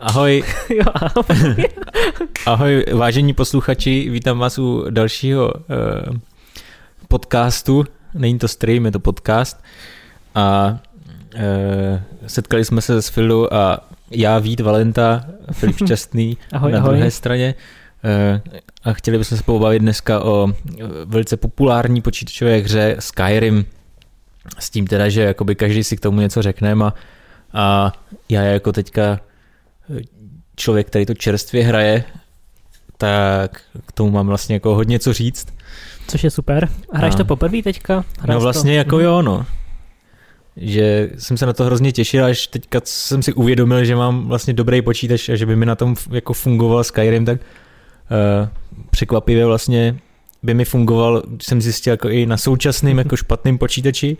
Ahoj. jo, ahoj. ahoj, vážení posluchači, vítám vás u dalšího uh, podcastu. Není to stream, je to podcast. A uh, setkali jsme se s Filou a já, Vít Valenta, Filip Šťastný ahoj, na ahoj. druhé straně. Uh, a chtěli bychom se pobavit dneska o velice populární počítačové hře Skyrim. S tím teda, že jakoby každý si k tomu něco řekne a, a já jako teďka člověk, který to čerstvě hraje, tak k tomu mám vlastně jako hodně co říct. Což je super. Hraješ A- to poprvé teďka? Hraješ no vlastně to? jako Mhm. jo, no. Že jsem se na to hrozně těšil, až teďka jsem si uvědomil, že mám vlastně dobrý počítač a že by mi na tom jako fungoval Skyrim, tak uh, překvapivě vlastně by mi fungoval, jsem zjistil jako i na současným jako špatným počítači,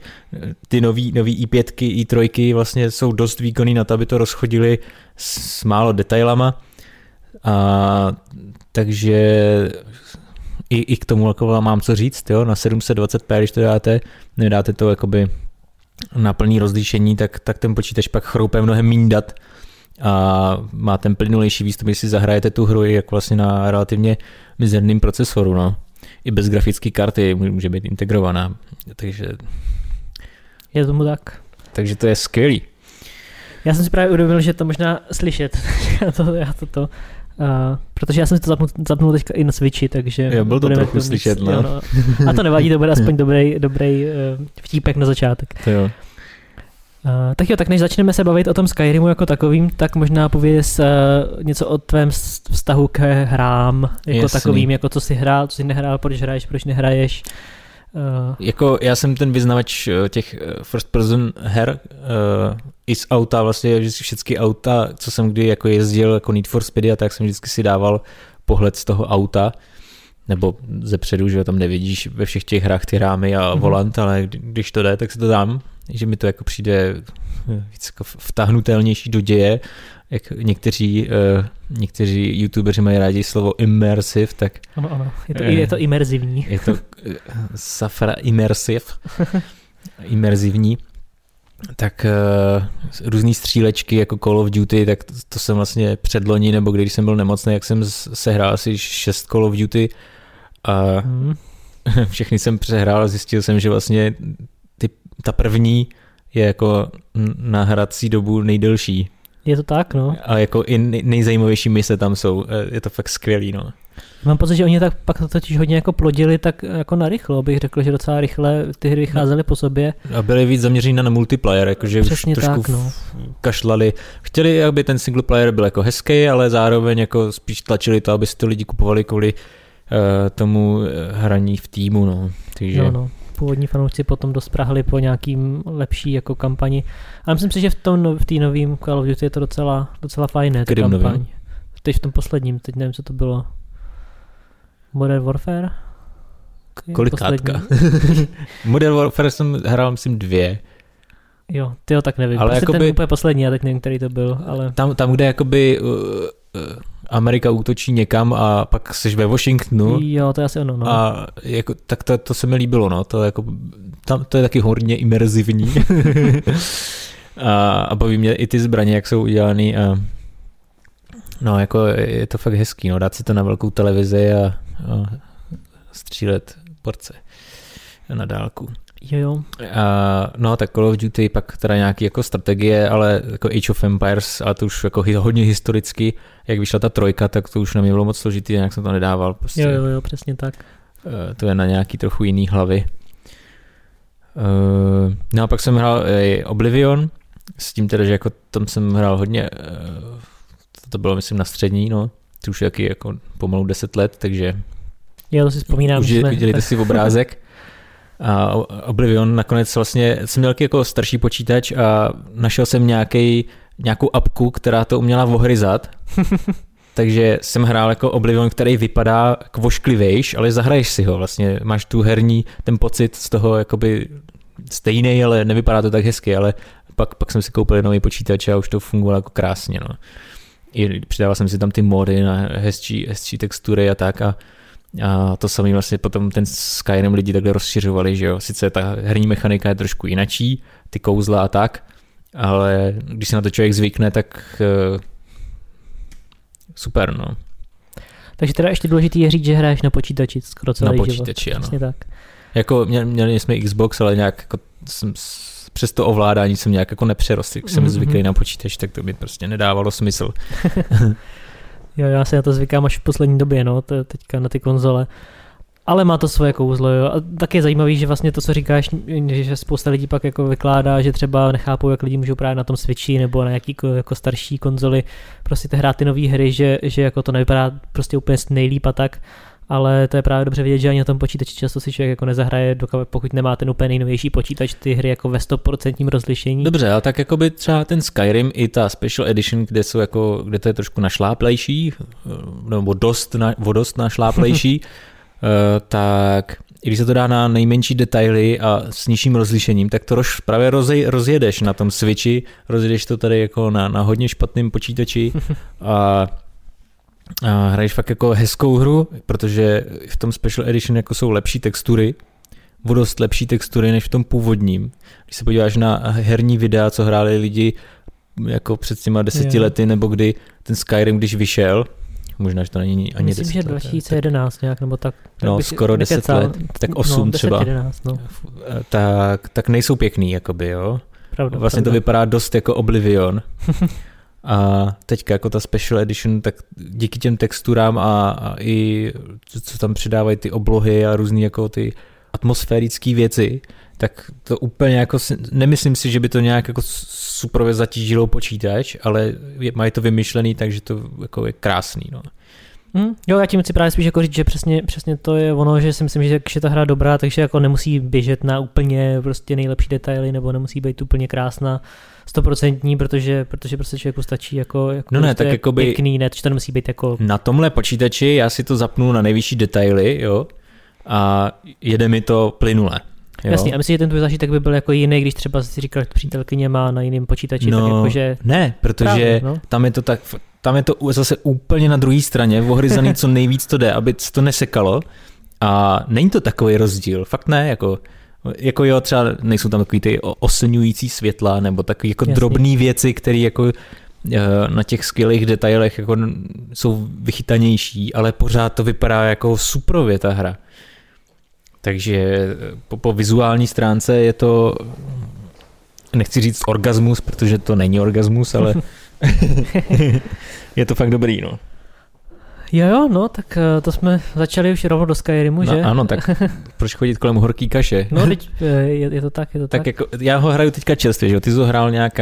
ty nový, nový i5, i3 vlastně jsou dost výkonný na to, aby to rozchodili s málo detailama. A takže i, i k tomu jako mám co říct, jo, na 720p, když to dáte, nedáte to jakoby na plný rozlišení, tak, tak ten počítač pak chroupe mnohem méně dat a má ten plynulejší výstup, když si zahrajete tu hru jak vlastně na relativně mizerným procesoru, no. I bez grafické karty může být integrovaná, takže, Je tomu tak. takže to je skvělý. Já jsem si právě uvědomil, že to možná slyšet. já to, já to, to uh, protože já jsem si to zapnul, zapnul teďka i na Switchi, takže... Jo, byl to trochu slyšet, no. no. A to nevadí, to bude aspoň dobrý, dobrý uh, vtípek na začátek. To jo. Uh, tak jo, tak než začneme se bavit o tom Skyrimu jako takovým, tak možná pověz uh, něco o tvém vztahu k hrám, jako Jasný. takovým, jako co jsi hrál, co jsi nehrál, proč hraješ, proč nehraješ. Uh, Jako já jsem ten vyznavač eh, těch eh, first person her uh, i z auta, vlastně že všechny auta, co jsem kdy jako jezdil jako Need for Speedy a tak jsem vždycky si dával pohled z toho auta, nebo ze předu, že tam nevidíš ve všech těch hrách ty rámy a Mhm. volant, ale kdy- když to jde, tak si to dám, že mi to jako přijde eh, víc jako vtáhnutelnější do děje, jak někteří, uh, někteří youtubeři mají rádi slovo immersive, tak ano, ano, je to, Eh. je to imerzivní. je to eh, safra immersive, imerzivní, tak uh, různý střílečky jako Call of Duty, tak to, to jsem vlastně předloni, nebo když jsem byl nemocný, jak jsem sehrál asi šest Call of Duty a Hmm. všechny jsem přehrál a zjistil jsem, že vlastně ty, ta první je jako na hrací dobu nejdelší Je to tak, no. a jako i nej- nejzajímavější mise tam jsou, Eh, je to fakt skvělý, no. Mám pocit, že oni tak pak to totiž hodně jako plodili tak jako narychlo, bych řekl, že docela rychle ty hry vycházely po sobě. A byli víc zaměření na multiplayer, jakože už trošku tak, no. kašlali. Chtěli, aby ten single player byl jako hezký, ale zároveň jako spíš tlačili to, aby si to lidi kupovali kvůli tomu eh, hraní v týmu, no. Takže Jo, no. Původní fanoušci potom dost prahli po nějakým lepší jako kampani. Ale myslím si, že v tom no, v té novým Call of Duty je to docela, docela fajné, ta Kterým kampaň. novým? Teď v tom posledním, teď nevím, co to bylo. Modern Warfare? Kolikátka? Modern Warfare jsem hrál, myslím, dvě. Jo, ty jo, tak nevím. Ale Ale prostě jakoby- ten úplně poslední, já teď nevím, který to byl, ale Tam, tam kde jakoby uh, uh, Amerika útočí někam a pak jsi ve Washingtonu jo, to je asi ono, no. a jako, tak to, to se mi líbilo, no. To, jako, tam, to je taky hodně imerzivní. a, a baví mě i ty zbraně, jak jsou udělané a no, jako je to fakt hezký, no, dát si to na velkou televizi a, a střílet porce na dálku. Jo, jo. A, no, tak Call of Duty, pak teda nějaký jako strategie, ale jako Age of Empires, ale to už jako hodně historicky, jak vyšla ta trojka, tak to už na mě bylo moc složitý, nějak jsem to nedával. Prostě. jo, jo, jo, přesně tak. Eh, to je na nějaký trochu jiný hlavy. Eh, No a pak jsem hrál i Oblivion, s tím teda, že jako tam jsem hrál hodně, eh, to bylo myslím na střední, no, to už je taky jako pomalu 10 let, takže Jo, to si vzpomínám. už jsme- viděli si obrázek. A Oblivion nakonec vlastně, jsem měl jako starší počítač a našel jsem nějaký, nějakou apku, která to uměla vohryzat. Takže jsem hrál jako Oblivion, který vypadá kvošklivejš, ale zahraješ si ho vlastně. Máš tu herní, ten pocit z toho jakoby stejný, ale nevypadá to tak hezky, ale pak, pak jsem si koupil nový počítač a už to fungovalo jako krásně. No. I přidával jsem si tam ty mody na hezčí, hezčí textury a tak a a to samý vlastně potom ten Skyrim lidi takhle rozšiřovali, že jo. Sice ta herní mechanika je trošku jinačí, ty kouzla a tak, ale když se na to člověk zvykne, tak eh, super, no. Takže teda ještě důležitý je říct, že hraješ na počítači skoro celý Na život. počítači, ano. Přesně tak. Jako mě, měli jsme Xbox, ale nějak jako jsem s- přes to ovládání jsem nějak jako nepřerost. Když jsem Mhm. zvyklý na počítač, tak to mi prostě nedávalo smysl. Jo, já se na to zvykám až v poslední době, no, to teďka na ty konzole. Ale má to svoje kouzlo, jo. A tak je zajímavý, že vlastně to, co říkáš, že spousta lidí pak jako vykládá, že třeba nechápou, jak lidi můžou právě na tom Switchi nebo na jaký ko- jako starší konzoli prostě hrát ty nové hry, že, že jako to nevypadá prostě úplně nejlíp a tak. Ale to je právě dobře vidět, že ani na tom počítači často si člověk jako nezahraje, dokud, pokud nemá ten úplně nejnovější počítač, ty hry jako ve 100% rozlišení. Dobře, ale tak jako by třeba ten Skyrim i ta Special Edition, kde, jsou jako, kde to je trošku našláplejší, eh, nebo dost, na, o dost našláplejší, eh, tak i když se to dá na nejmenší detaily a s nižším rozlišením, tak to roz, právě rozej, rozjedeš na tom Switchi, rozjedeš to tady jako na, na hodně špatném počítači a, a hraješ fakt jako hezkou hru, protože v tom Special Edition jako jsou lepší textury, o dost lepší textury než v tom původním. Když se podíváš na herní videa, co hráli lidi jako před těma deseti Jo. lety, nebo kdy ten Skyrim, když vyšel, možná, že to není ani Myslím, 10 že let, 2011 nějak, nebo tak. tak No, bych skoro 10 nekecal. let, tak 8 no, 10, třeba. 11, no, tak, tak nejsou pěkný, jakoby, jo. pravda. Vlastně to pravda. vypadá dost jako Oblivion. A teďka jako ta Special Edition, tak díky těm texturám a, a i co, tam přidávají ty oblohy a různé jako ty atmosférické věci, tak to úplně jako nemyslím si, že by to nějak jako super zatížilo počítač, ale je, mají to vymyšlený, takže to jako je krásný, no. Hm, jo, já tím chci právě spíš jako říct, že přesně, přesně to je ono, že si myslím, že když je ta hra dobrá, takže jako nemusí běžet na úplně prostě nejlepší detaily, nebo nemusí být úplně krásná, stoprocentní, protože, protože prostě člověku stačí jako, jako No ne, prostě tak jakoby- pěkný net, že to nemusí být jako Na tomhle počítači já si to zapnu na nejvyšší detaily, jo, a jede mi to plynule. Jo? Jasně, a myslím, že ten tvůj zážitek by byl jako jiný, když třeba si říkal, že přítelkyně má na jiném počítači, no, tak jakože... ne, protože Právě, no. tam je to tak, tam je to zase úplně na druhé straně, ohryzaný co nejvíc to jde, aby se to nesekalo a není to takový rozdíl, fakt ne, jako jako jo, třeba nejsou tam takový ty oslňující světla nebo takový jako Jasný. drobné věci, které jako eh, na těch skvělých detailech jako jsou vychytanější, ale pořád to vypadá jako suprově ta hra. Takže eh, po, po vizuální stránce je to, nechci říct orgasmus, protože to není orgasmus, ale je to fakt dobrý, no. Jo, jo, no, tak eh, to jsme začali už rovnou do Skyrimu, že? no ano, tak proč chodit kolem horký kaše? No, teď, eh, je, je, to tak, je to tak. tak jako, já ho hraju teďka čerstvě, že jo? Ty jsi ho hrál nějak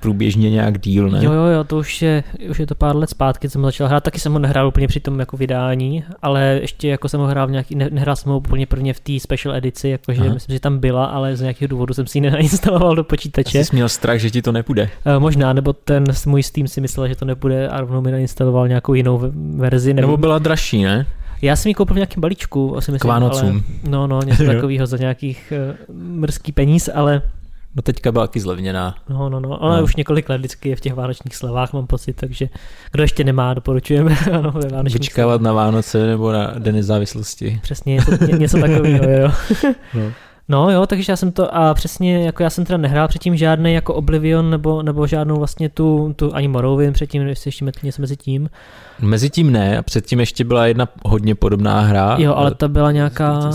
průběžně nějak díl, ne? Jo, jo, jo, to už je, už je to pár let zpátky, co jsem ho začal hrát. Taky jsem ho nehrál úplně při tom jako vydání, ale ještě jako jsem ho hrál v nějaký, ne, nehrál jsem ho úplně prvně v té special edici, jakože Aha. myslím, že tam byla, ale z nějakého důvodu jsem si ji nenainstaloval do počítače. Asi jsi měl strach, že ti to nepůjde. Eh, Možná, nebo ten s- můj Steam si myslel, že to nebude a rovnou mi nainstaloval nějakou jinou ve- verzi. Nebo Nebo byla dražší, ne? Já jsem ji koupil v nějakém balíčku, asi myslím, K Vánocům. Ale, no, no, něco takového za nějakých uh, mrzký peníz, ale No teďka byla taky zlevněná. no, no, no, ale No. už několik let vždycky je v těch vánočních slevách, mám pocit, takže kdo ještě nemá, doporučujeme, ano, ve vánočních Vyčkávat na Vánoce nebo na Den nezávislosti. Přesně, něco, ně, něco takového, jo. No. No jo, takže já jsem to, a přesně, jako já jsem teda nehrál předtím žádný jako Oblivion, nebo, nebo žádnou vlastně tu, tu ani Morrowind předtím, jestli ještě něco mezi tím. Mezitím ne, a předtím ještě byla jedna hodně podobná hra. Jo, ale ta byla nějaká,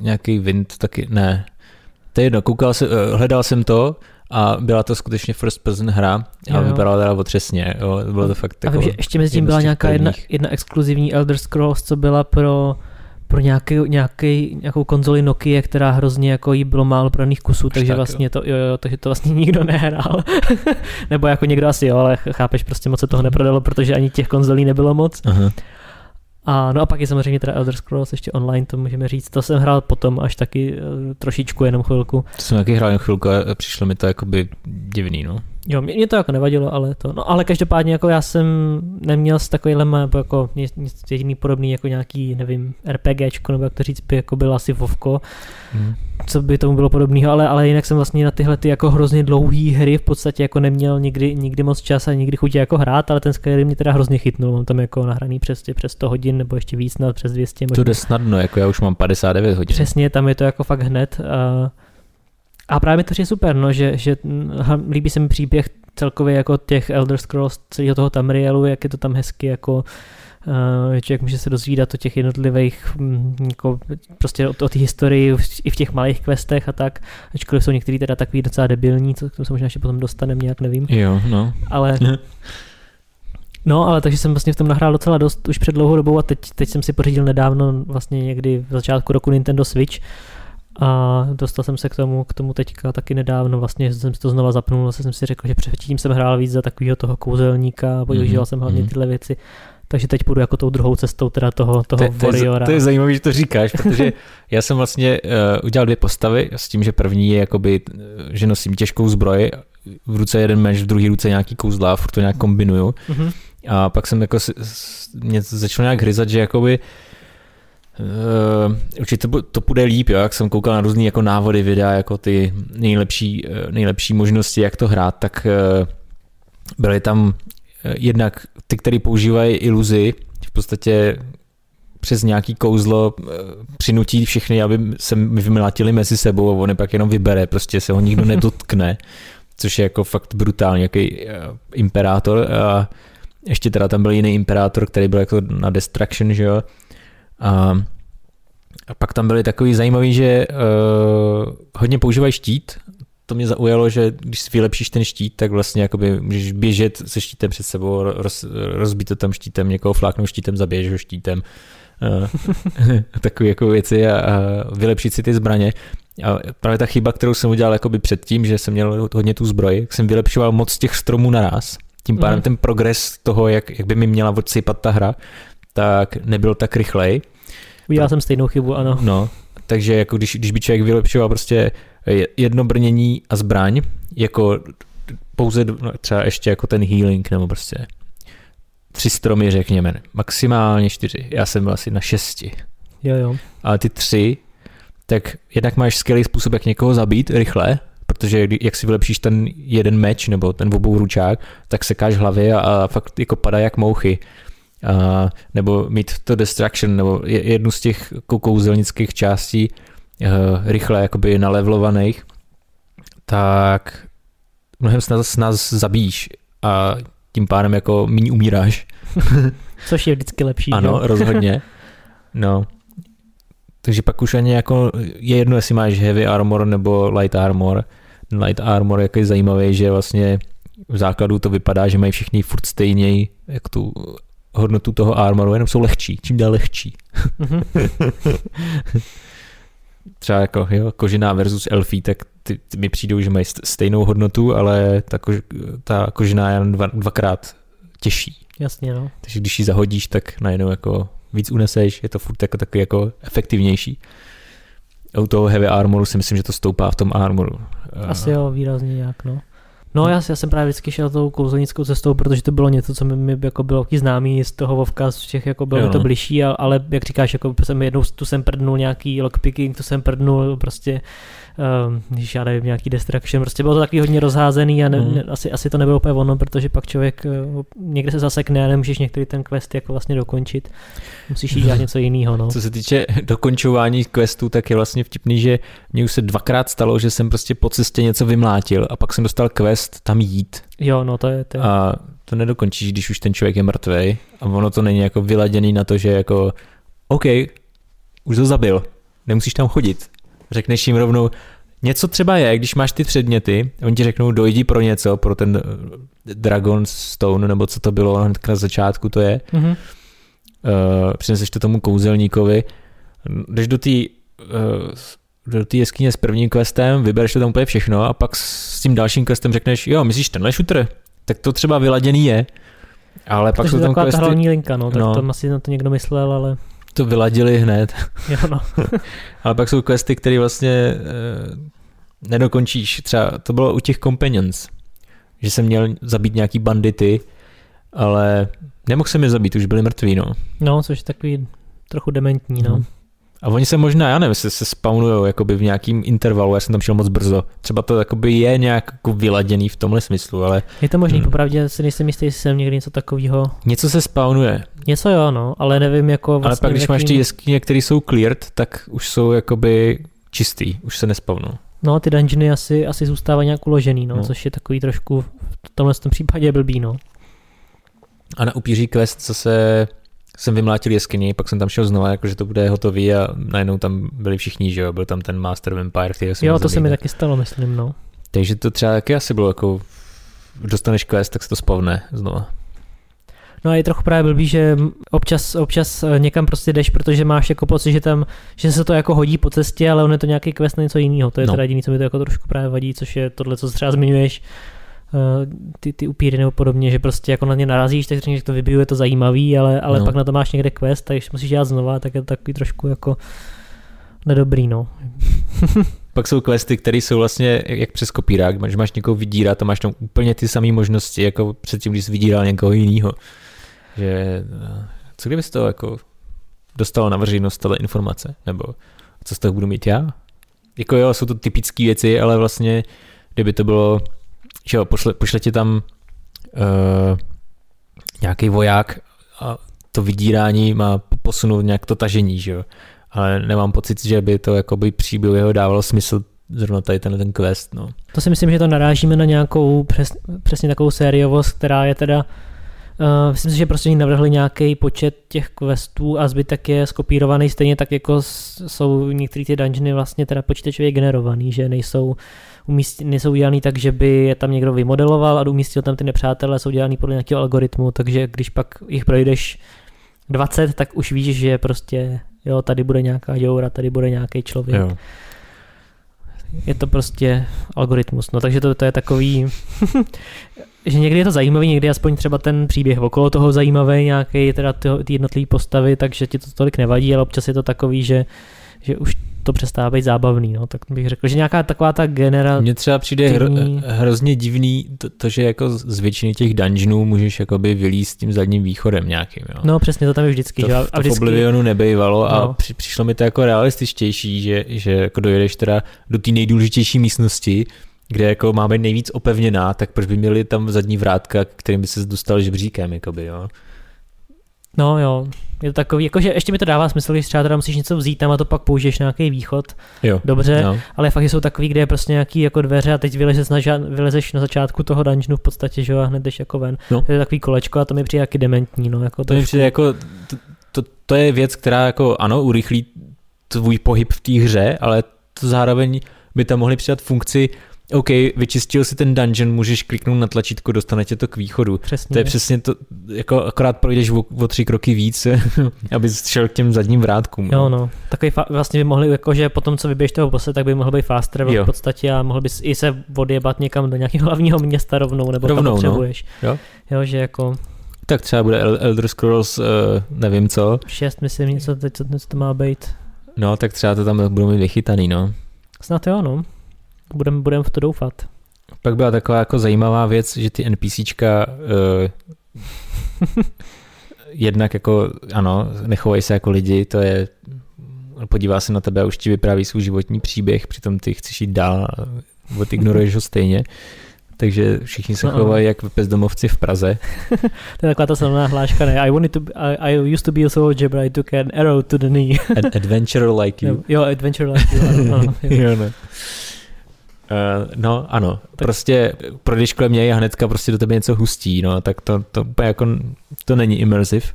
Nějaký Wind taky, ne. To je jedno, koukal jsem, eh, hledal jsem to a byla to skutečně first person hra a Jo, jo. vypadala teda otřesně, jo, bylo to fakt a vím, jako, že ještě mezi tím byla nějaká jedna, jedna exkluzivní Elder Scrolls, co byla pro pro nějaký, nějaký, nějakou konzoli Nokia, která hrozně jako jí bylo málo prodaných kusů, takže tak, vlastně to, jo, jo, takže to vlastně nikdo nehrál. Nebo jako někdo asi jo, ale chápeš, prostě moc se toho neprodalo, protože ani těch konzolí nebylo moc. Aha. A no a pak je samozřejmě teda Elder Scrolls ještě online, to můžeme říct. To jsem hrál potom až taky eh, trošičku, jenom chvilku. To jsem taky hrál jen chvilku a přišlo mi to jakoby divný, no. Jo, mě, mě to jako nevadilo, ale to, no ale každopádně jako já jsem neměl s takovýhle nebo jako nic, jediný podobný jako nějaký, nevím, RPGčko, nebo jak to říct by jako byl asi Vovko, Hmm. co by tomu bylo podobného, ale, ale jinak jsem vlastně na tyhle ty jako hrozně dlouhé hry v podstatě jako neměl nikdy, nikdy moc čas a nikdy chutě jako hrát, ale ten Skyrim mě teda hrozně chytnul, mám tam jako nahraný přes, přes 100 hodin nebo ještě víc, na přes 200 To možná. jde snadno, jako já už mám 59 hodin. Přesně, tam je to jako fakt hned. A, a právě to je super, no, že, že hm, líbí se mi příběh celkově jako těch Elder Scrolls, celého toho Tamrielu, jak je to tam hezky jako Uh, člověk může se dozvídat o těch jednotlivých, um, jako prostě o, o té historii i v těch malých questech a tak, ačkoliv jsou některý teda takový docela debilní, co k tomu se možná ještě potom dostaneme, nějak nevím. Jo, no. Ale No, ale takže jsem vlastně v tom nahrál docela dost už před dlouhou dobou a teď, teď jsem si pořídil nedávno vlastně někdy v začátku roku Nintendo Switch a dostal jsem se k tomu, k tomu teďka taky nedávno, vlastně jsem si to znova zapnul, zase jsem si řekl, že předtím jsem hrál víc za takového toho kouzelníka, využíval mm-hmm. jsem hlavně mhm. tyhle věci, takže teď půjdu jako tou druhou cestou teda toho, toho to, Warriora. To je, to je zajímavé, že to říkáš, protože já jsem vlastně uh, udělal dvě postavy s tím, že první je jakoby, že nosím těžkou zbroj, v ruce jeden meč, v druhé ruce nějaký kouzla, furt to nějak kombinuju. Mm-hmm. A pak jsem jako mě začal nějak hryzat, že jakoby Uh, určitě to, to půjde líp, jo? jak jsem koukal na různé jako návody, videa, jako ty nejlepší, uh, nejlepší možnosti, jak to hrát, tak uh, byly tam uh, jednak ty, které používají iluzi, v podstatě přes nějaký kouzlo uh, přinutí všechny, aby se vymlatili mezi sebou a on je pak jenom vybere, prostě se ho nikdo nedotkne, což je jako fakt brutální, jaký uh, imperátor a uh, ještě teda tam byl jiný imperátor, který byl jako na destruction, že jo. A, pak tam byly takový zajímavý, že uh, hodně používají štít. To mě zaujalo, že když si vylepšíš ten štít, tak vlastně jakoby můžeš běžet se štítem před sebou, roz, rozbít to tam štítem, někoho fláknout štítem, zabiješ ho štítem. Uh, takové jako věci a, a vylepšit si ty zbraně. A právě ta chyba, kterou jsem udělal jakoby předtím, že jsem měl hodně tu zbroj, jsem vylepšoval moc těch stromů naraz tím pádem mm. ten progres toho, jak, jak by mi měla odsypat ta hra, tak nebyl tak rychlej. Udělal jsem stejnou chybu, ano. No, takže jako když, když by člověk vylepšoval prostě jedno brnění a zbraň, jako pouze no, třeba ještě jako ten healing nebo prostě tři stromy řekněme, maximálně čtyři, já jsem byl asi na šesti. Jo, jo. Ale ty tři, tak jednak máš skvělý způsob, jak někoho zabít rychle, protože jak si vylepšíš ten jeden meč nebo ten obou ručák, tak sekáš hlavy a, a fakt jako padá jak mouchy. A, nebo mít to distraction, nebo jednu z těch kouzelnických částí uh, rychle jakoby nalevlovaných, tak mnohem snad nás zabíjíš a tím pádem jako méně umíráš. Což je vždycky lepší. Ano, že? rozhodně. No. Takže pak už ani jako je jedno, jestli máš heavy armor nebo light armor, light armor jako je zajímavý, že vlastně v základu to vypadá, že mají všichni furt stejně jak tu hodnotu toho armoru, jenom jsou lehčí, čím dál lehčí. Mhm. Třeba jako jo, kožená versus elfí, tak ty, ty mi přijdou, že mají stejnou hodnotu, ale ta, kož, ta kožená je jen dva, dvakrát těžší. Jasně, no. Takže když ji zahodíš, tak najednou jako víc uneseš, je to furt jako takový jako efektivnější u toho heavy armoru si myslím, že to stoupá v tom armoru. Asi jo, výrazně nějak, no. No já, já jsem právě vždycky šel tou kouzelnickou cestou, protože to bylo něco, co mi, mi jako bylo známý z toho Vovka, z těch jako bylo jo, to no. blížší, ale jak říkáš, jako jsem jednou tu jsem prdnul nějaký lockpicking, tu jsem prdnul prostě když já nevím, nějaký destruction, prostě bylo to takový hodně rozházený a ne, mm. ne, asi, asi to nebylo úplně ono, protože pak člověk uh, někde se zasekne a nemůžeš některý ten quest jako vlastně dokončit. Musíš jít dělat něco jiného. No. Co se týče dokončování questů, tak je vlastně vtipný, že mě už se dvakrát stalo, že jsem prostě po cestě něco vymlátil a pak jsem dostal quest tam jít. Jo, no to je to. A to nedokončíš, když už ten člověk je mrtvý a ono to není jako vyladěný na to, že jako OK, už to zabil, nemusíš tam chodit Řekneš jim rovnou, něco třeba je, když máš ty předměty, oni ti řeknou, dojdi pro něco, pro ten eh, Dragon Stone, nebo co to bylo hned na začátku to je. Mm-hmm. Uh, přineseš to tomu kouzelníkovi, jdeš do té uh, do té jeskyně s prvním questem, vybereš to tam úplně všechno a pak s tím dalším questem řekneš, jo, myslíš tenhle shooter? Tak to třeba vyladěný je, ale pak jsou tam questy... hlavní linka, no, tak no. tam asi na to někdo myslel, ale to vyladili hned. Jo, no. Ale pak jsou questy, které vlastně e, nedokončíš. Třeba to bylo u těch Companions, že jsem měl zabít nějaký bandity, ale nemohl jsem je zabít, už byli mrtví, no. No, což je takový trochu dementní, no. Hmm. A oni se možná, já nevím, se, se spawnujou jakoby v nějakým intervalu, já jsem tam šel moc brzo. Třeba to jakoby je nějak jako vyladěný v tomhle smyslu, ale... Je to možný, hmm. popravdě si nejsem jistý, jestli jsem někdy něco takového. Něco se spawnuje. Něco jo, no, ale nevím jako vlastně... Ale pak, když jakým... máš ty jeskyně, které jsou cleared, tak už jsou jakoby čistý, už se nespawnou. No, ty dungeony asi, asi zůstávají nějak uložený, no, No. což je takový trošku v tomhle tom případě blbý, no. A na upíří quest zase jsem vymlátil jeskyni, pak jsem tam šel znova, jakože to bude hotový a najednou tam byli všichni, že jo, byl tam ten Master Vampire, který jsem Jo, to se mi taky stalo, myslím, no. Takže to třeba taky asi bylo jako, dostaneš quest, tak se to spavne znova. No a je trochu právě blbý, že občas, občas eh, někam prostě jdeš, protože máš jako pocit, že tam, že se to jako hodí po cestě, ale on je to nějaký quest na něco jiného. To je No. teda jediný, co mi to jako trošku právě vadí, což je tohle, co třeba zmiňuješ, ty, ty upíry nebo podobně, že prostě jako na ně narazíš, tak řekneš, že to vybiju, je to zajímavý, ale, ale No. pak na to máš někde quest, takže musíš dělat znova, tak je to takový trošku jako nedobrý, no. Pak jsou questy, které jsou vlastně jak přes kopírák, že máš někoho vydírat a máš tam úplně ty samé možnosti, jako předtím, když jsi vydíral někoho jiného. Že eh, co kdyby toho jako dostal na veřejnost tato informace, nebo co z toho budu mít já? Jako jo, jsou to typické věci, ale vlastně, kdyby to bylo, že jo, pošle, pošle ti tam uh, nějaký voják a to vydírání má posunout nějak to tažení, že jo. Ale nemám pocit, že by to jakoby příběhu dávalo smysl zrovna tady tenhle ten quest, no. To si myslím, že to narážíme na nějakou přes, přesně takovou sériovost, která je teda Uh, myslím si, že prostě navrhli nějaký počet těch questů a zbytek je skopírovaný stejně tak, jako jsou některé ty dungeony vlastně teda počítačově generovaný, že nejsou, umístěn, nejsou udělaný tak, že by je tam někdo vymodeloval a umístil tam ty nepřátelé, jsou dělaný podle nějakého algoritmu, takže když pak jich projdeš 20, tak už víš, že prostě jo, tady bude nějaká děura, tady bude nějaký člověk Jo. je to prostě algoritmus. No takže to, to je takový, že někdy je to zajímavý, někdy aspoň třeba ten příběh okolo toho zajímavý, nějaký teda ty, ty jednotlivé postavy, takže ti to tolik nevadí, ale občas je to takový, že, že už to přestává být zábavný, no, tak bych řekl, že nějaká taková ta genera... Mně třeba přijde hro, hrozně divný to, to, že jako z většiny těch dungeonů můžeš jakoby vylíst tím zadním východem nějakým, jo. No přesně, to tam je vždycky, to, že? v- A to v vždycky, Oblivionu nebejvalo a No. při, přišlo mi to jako realističtější, že, že jako dojedeš teda do té nejdůležitější místnosti, kde jako má být nejvíc opevněná, tak proč by měli tam zadní vrátka, kterým by se dostal žebříkem, jakoby, jo. No jo, je to takový, jakože ještě mi to dává smysl, když třeba teda musíš něco vzít tam a to pak použiješ na nějaký východ, Jo. dobře, No. ale fakt jsou takový, kde je prostě nějaký jako dveře a teď vylezeš na, vylezeš na začátku toho dungeonu v podstatě, že jo, a hned jdeš jako ven. No. Je to takový kolečko a to mi přijde jaký dementní, no, jako To mi přijde jako, to, to, to, je věc, která jako ano, urychlí tvůj pohyb v té hře, ale to zároveň by tam mohli přidat funkci, OK, vyčistil si ten dungeon, můžeš kliknout na tlačítko, dostane tě to k východu. Přesně. To je přesně to, jako akorát projdeš o, o tři kroky víc, aby šel k těm zadním vrátkům. Jo, no. Takový fa- vlastně by mohli, jakože po tom, co vybiješ toho bose, tak by mohl být fast travel Jo. v podstatě a mohl bys i se odjebat někam do nějakého hlavního města rovnou, nebo Rovnou, kam no. potřebuješ. Jo. jo, že jako Tak třeba bude El- Elder Scrolls, uh, nevím co, šest, myslím, něco, teď, co, co to má být. no tak třeba to tam budou mít vychytaný, no. Snad jo, no. Budem, budem v to doufat. Pak byla taková jako zajímavá věc, že ty NPCčka uh, jednak jako, ano, nechovají se jako lidi, to je, podívá se na tebe a už ti vypráví svůj životní příběh, přitom ty chceš jít dál a odignoruješ ho stejně. Takže všichni se No. chovají jak bezdomovci v Praze. To je taková ta slavná hláška, ne? I, wanted to, be- I, I used to be a soldier, but I took an arrow to the knee. Ad- adventurer like you. jo, jo, adventure like you, ano, ano, jo. jo, no. Uh, no, ano, tak. prostě projdeš kolem něj a hnedka prostě do tebe něco hustí, no, tak to, to úplně jako, to není immersive.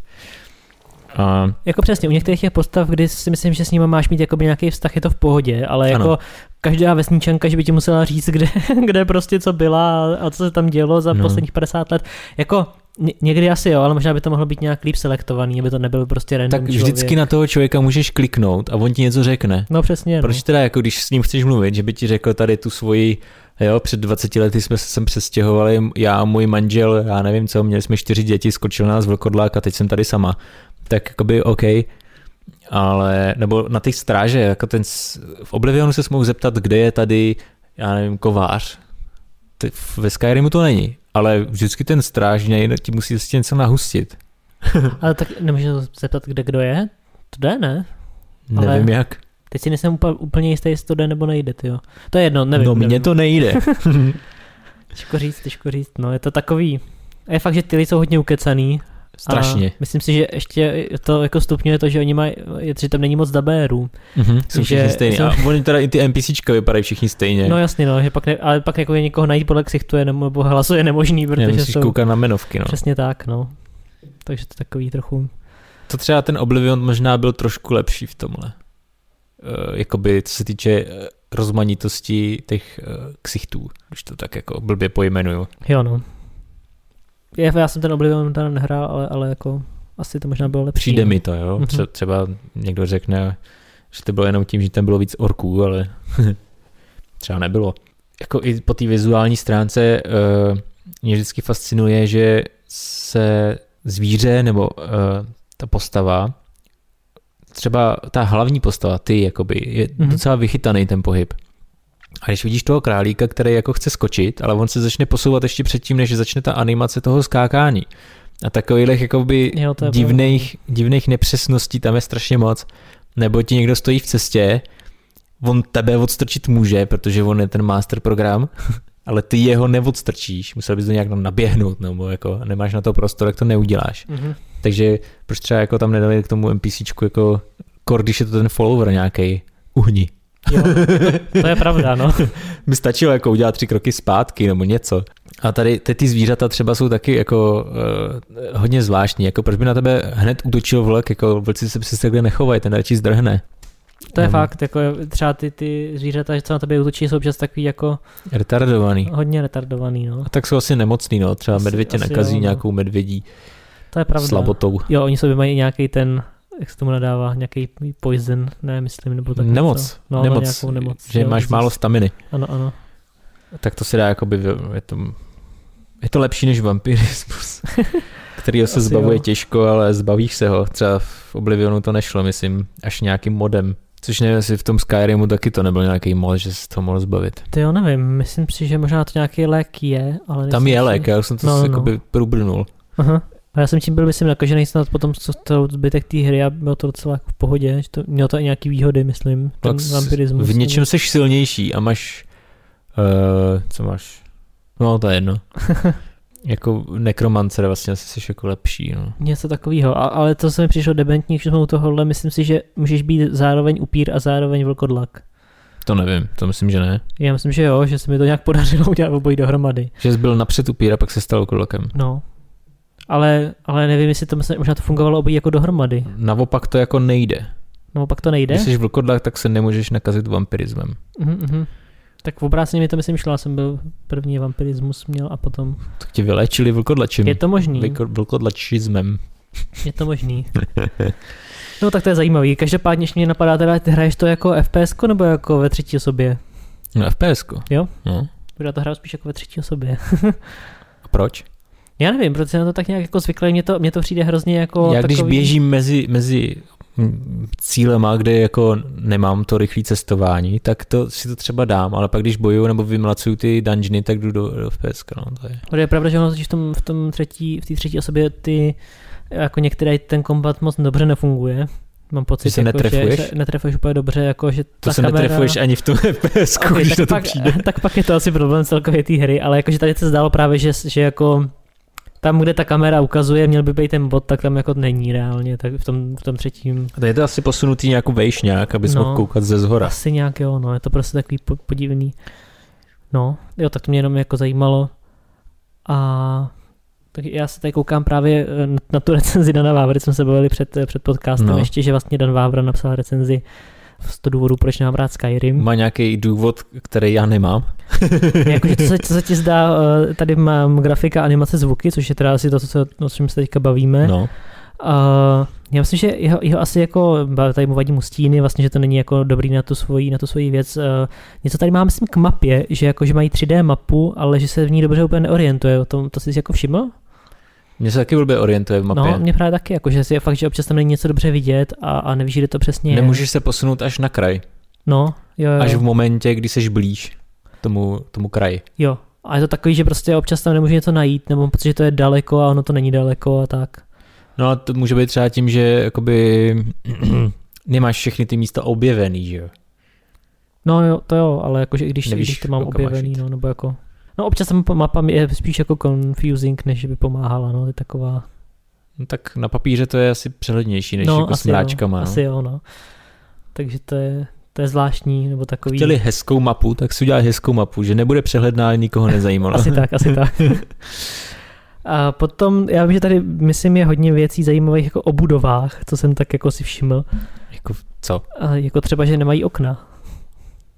A Jako přesně, u některých těch postav, kdy si myslím, že s nimi máš mít jakoby nějaký vztah, je to v pohodě, ale jako Ano. každá vesničanka, že by ti musela říct, kde, kde prostě co byla a co se tam dělo za no. posledních 50 let. Jako ně- někdy asi jo, ale možná by to mohlo být nějak líp selektovaný, aby to nebyl prostě random tak člověk. vždycky na toho člověka můžeš kliknout a on ti něco řekne. No přesně, no. Proč teda, jako když s ním chceš mluvit, že by ti řekl tady tu svoji, jo, před 20 lety jsme se sem přestěhovali, já a můj manžel, já nevím co, měli jsme čtyři děti, skočil nás vlkodlák a teď jsem tady sama. Tak jakoby OK, ale, nebo na ty stráže, jako ten, v Oblivionu se mohl zeptat, kde je tady, já nevím, kovář. Ty- Ve Skyrimu to není, ale vždycky ten strážný ti musí si něco nahustit. Ale tak nemůžeš se zeptat, kde kdo je? To jde, ne? Ale- Nevím jak. Teď si nejsem úplně, jistý, jestli to jde nebo nejde, jo. To je jedno, nevím. no mně to nejde. Těžko říct, těžko říct, no je to takový, a je fakt, že ty lidi jsou hodně ukecaný Strašně. A myslím si, že ještě to jako stupňuje to, že oni mají, že tam není moc dabérů. Mhm, jsou že- všichni stejný. jsou- A oni teda i ty NPCčka vypadají všichni stejně. No jasně, no, že pak ne, ale pak jako je někoho najít podle ksichtu je nebo nebo hlasu je nemožný, Ne, protože musíš jsou koukat na jmenovky, no. přesně tak, no. Takže to takový trochu, To třeba ten Oblivion možná byl trošku lepší v tomhle. Uh, jakoby, co se týče eh, rozmanitosti těch uh, ksichtů, když to tak jako blbě pojmenuju. jo no. Já, já jsem ten Oblivion teda nehrál, ale, ale jako asi to možná bylo lepší. Přijde no. mi to, jo. Mhm. Tře- třeba někdo řekne, že to bylo jenom tím, že tam bylo víc orků, ale třeba nebylo. Jako i po té vizuální stránce uh, mě vždycky fascinuje, že se zvíře nebo uh, ta postava, třeba ta hlavní postava, ty jakoby, je Mhm. docela vychytaný ten pohyb. A když vidíš toho králíka, který jako chce skočit, ale on se začne posouvat ještě předtím, než začne ta animace toho skákání. A takových jakoby Jo, divných, divných nepřesností tam je strašně moc. Nebo ti někdo stojí v cestě, on tebe odstrčit může, protože on je ten master program, ale ty jeho neodstrčíš, musel bys to nějak naběhnout, nebo jako nemáš na to prostor, jak to neuděláš. Mhm. Takže proč třeba jako tam nedali k tomu NPCčku jako kor, když je to ten follower nějaký uhni. Jo, to je pravda, no. By stačilo jako udělat tři kroky zpátky nebo něco. A tady ty, ty zvířata třeba jsou taky jako uh, hodně zvláštní. Jako proč by na tebe hned útočil vlk, jako vlci se přesně takhle nechovají, ten radši zdrhne. To je Nebo fakt, jako třeba ty, ty zvířata, co na tebe útočí, jsou občas takový jako Retardovaný. hodně retardovaný, no. A tak jsou asi nemocný, no. Třeba Asi- medvěd tě nakazí jo, no. nějakou medvědí To je pravda. slabotou. Jo, oni sobě mají nějaký ten, jak se tomu nadává, nějaký poison, ne, myslím, nebo tak nemoc, něco. No, nemoc, nějakou nemoc. že jo, máš málo staminy. Ano, ano. Tak to se dá jakoby, je to, je to lepší než vampirismus, kterýho se Asi zbavuje jo. těžko, ale zbavíš se ho. Třeba v Oblivionu to nešlo, myslím, až nějakým modem. Což nevím, jestli v tom Skyrimu taky to nebyl nějaký mod, že se to mohl zbavit. Ty jo, nevím, myslím si, že možná to nějaký lék je, ale Tam je lék, já už jsem to No, no, no, jakoby probrnul. Aha. A já jsem tím byl, myslím, nakažený snad potom, co to zbytek té hry a bylo to docela jako v pohodě, že to, mělo to i nějaký výhody, myslím, ten Tak vampirismus. V něčem jsi silnější a máš, uh, co máš, no to je jedno. jako nekromancer vlastně asi jsi jako lepší, no. Něco takového, ale to se mi přišlo debentní, jsme u tohohle, myslím si, že můžeš být zároveň upír a zároveň vlkodlak. To nevím, to myslím, že ne. Já myslím, že jo, že se mi to nějak podařilo udělat obojí dohromady. Že jsi byl napřed upír a pak se stal kolokem. No. Ale, ale nevím, jestli to myslím, možná to fungovalo obojí jako dohromady. Naopak to jako nejde. No pak to nejde. Když jsi vlkodlak, tak se nemůžeš nakazit vampirismem. Mhm, mhm. Tak v obráceně mi to myslím šlo, já jsem byl první vampirismus měl a potom. Tak tě vyléčili vlkodlačím. Je to možný, Vlko- Vlkodlačismem. je to možný. No tak to je zajímavý. Každopádně ještě mě napadá teda, ty hraješ to jako FPS nebo jako ve třetí osobě? No FPS. Jo? No. Já to hraju spíš jako ve třetí osobě. A proč? Já nevím, protože jsem na to tak nějak jako zvyklý, mně to, mně to přijde hrozně jako Já když takový... běžím mezi, mezi mm, cílema, kde jako nemám to rychlé cestování, tak to si to třeba dám, ale pak když bojuju nebo vymlacuju ty dungeony, tak jdu do, do FPS. No, to je. Ale je pravda, že ono v tom, v tom třetí, v té třetí osobě ty jako některé ten kombat moc dobře nefunguje. Mám pocit, Že se jako, netrefuješ? že se netrefuješ úplně dobře, jako že To ta se kamera... netrefuješ ani v tom FPS, Okay, když tak, to pak, přijde. tak pak je to asi problém celkově té hry, ale jakože tady se zdálo právě, že, že jako tam, kde ta kamera ukazuje, měl by být ten bod, tak tam jako není reálně, tak v tom, v tom třetím A je to asi posunutý nějakou vejšňák, abys No. mohl koukat ze zhora. asi nějak jo, no, je to prostě takový po- podivný. No, jo, tak to mě jenom jako zajímalo. A tak já se tady koukám právě eh, na- na tu recenzi Dana Vávry, jsme se bavili před, eh, před podcastem No. ještě, že vlastně Dan Vávra napsal recenzi z toho důvodu, proč nemám rád Skyrim. Má nějaký důvod, který já nemám. Jakože co se, co se ti zdá, eh, tady mám grafika, animace, zvuky, což je teda asi to, co, o čem se teďka bavíme. No. Uh, já myslím, že jeho, jeho asi jako, tady mu vadí mu stíny, vlastně, že to není jako dobrý na tu svoji, na tu svoji věc. Uh, něco tady mám, myslím, k mapě, že jako, že mají 3D mapu, ale že se v ní dobře úplně neorientuje. O tom, to jsi si jako všiml? Mně se taky blbě orientuje v mapě. No, mě právě taky, jako, že si je fakt, že občas tam není něco dobře vidět a, a nevíš, kde to přesně je. Nemůžeš se posunout až na kraj. No, jo, jo, Až v momentě, kdy seš blíž tomu, tomu kraji. jo. A je to takový, že prostě občas tam nemůžu něco najít, nebo mám pocit, že to je daleko a ono to není daleko a tak. No a to může být třeba tím, že jakoby nemáš všechny ty místa objevený, že jo? No jo, to jo, ale jakože i když, Nevíš, když to mám máš objevený, no, nebo jako... No občas tam mapa je spíš jako confusing, než by pomáhala, no, je taková... No, tak na papíře to je asi přehlednější než no, jako asi s mráčkama. Jo, no. asi jo, no. Takže to je, to je zvláštní, nebo takový... Chtěli hezkou mapu, tak si udělali hezkou mapu, že nebude přehledná, nikoho nezajímalo. asi tak, asi tak. A potom, já vím, že tady, myslím, je hodně věcí zajímavých jako o budovách, co jsem tak jako si všiml. jako co? A jako třeba, že nemají okna.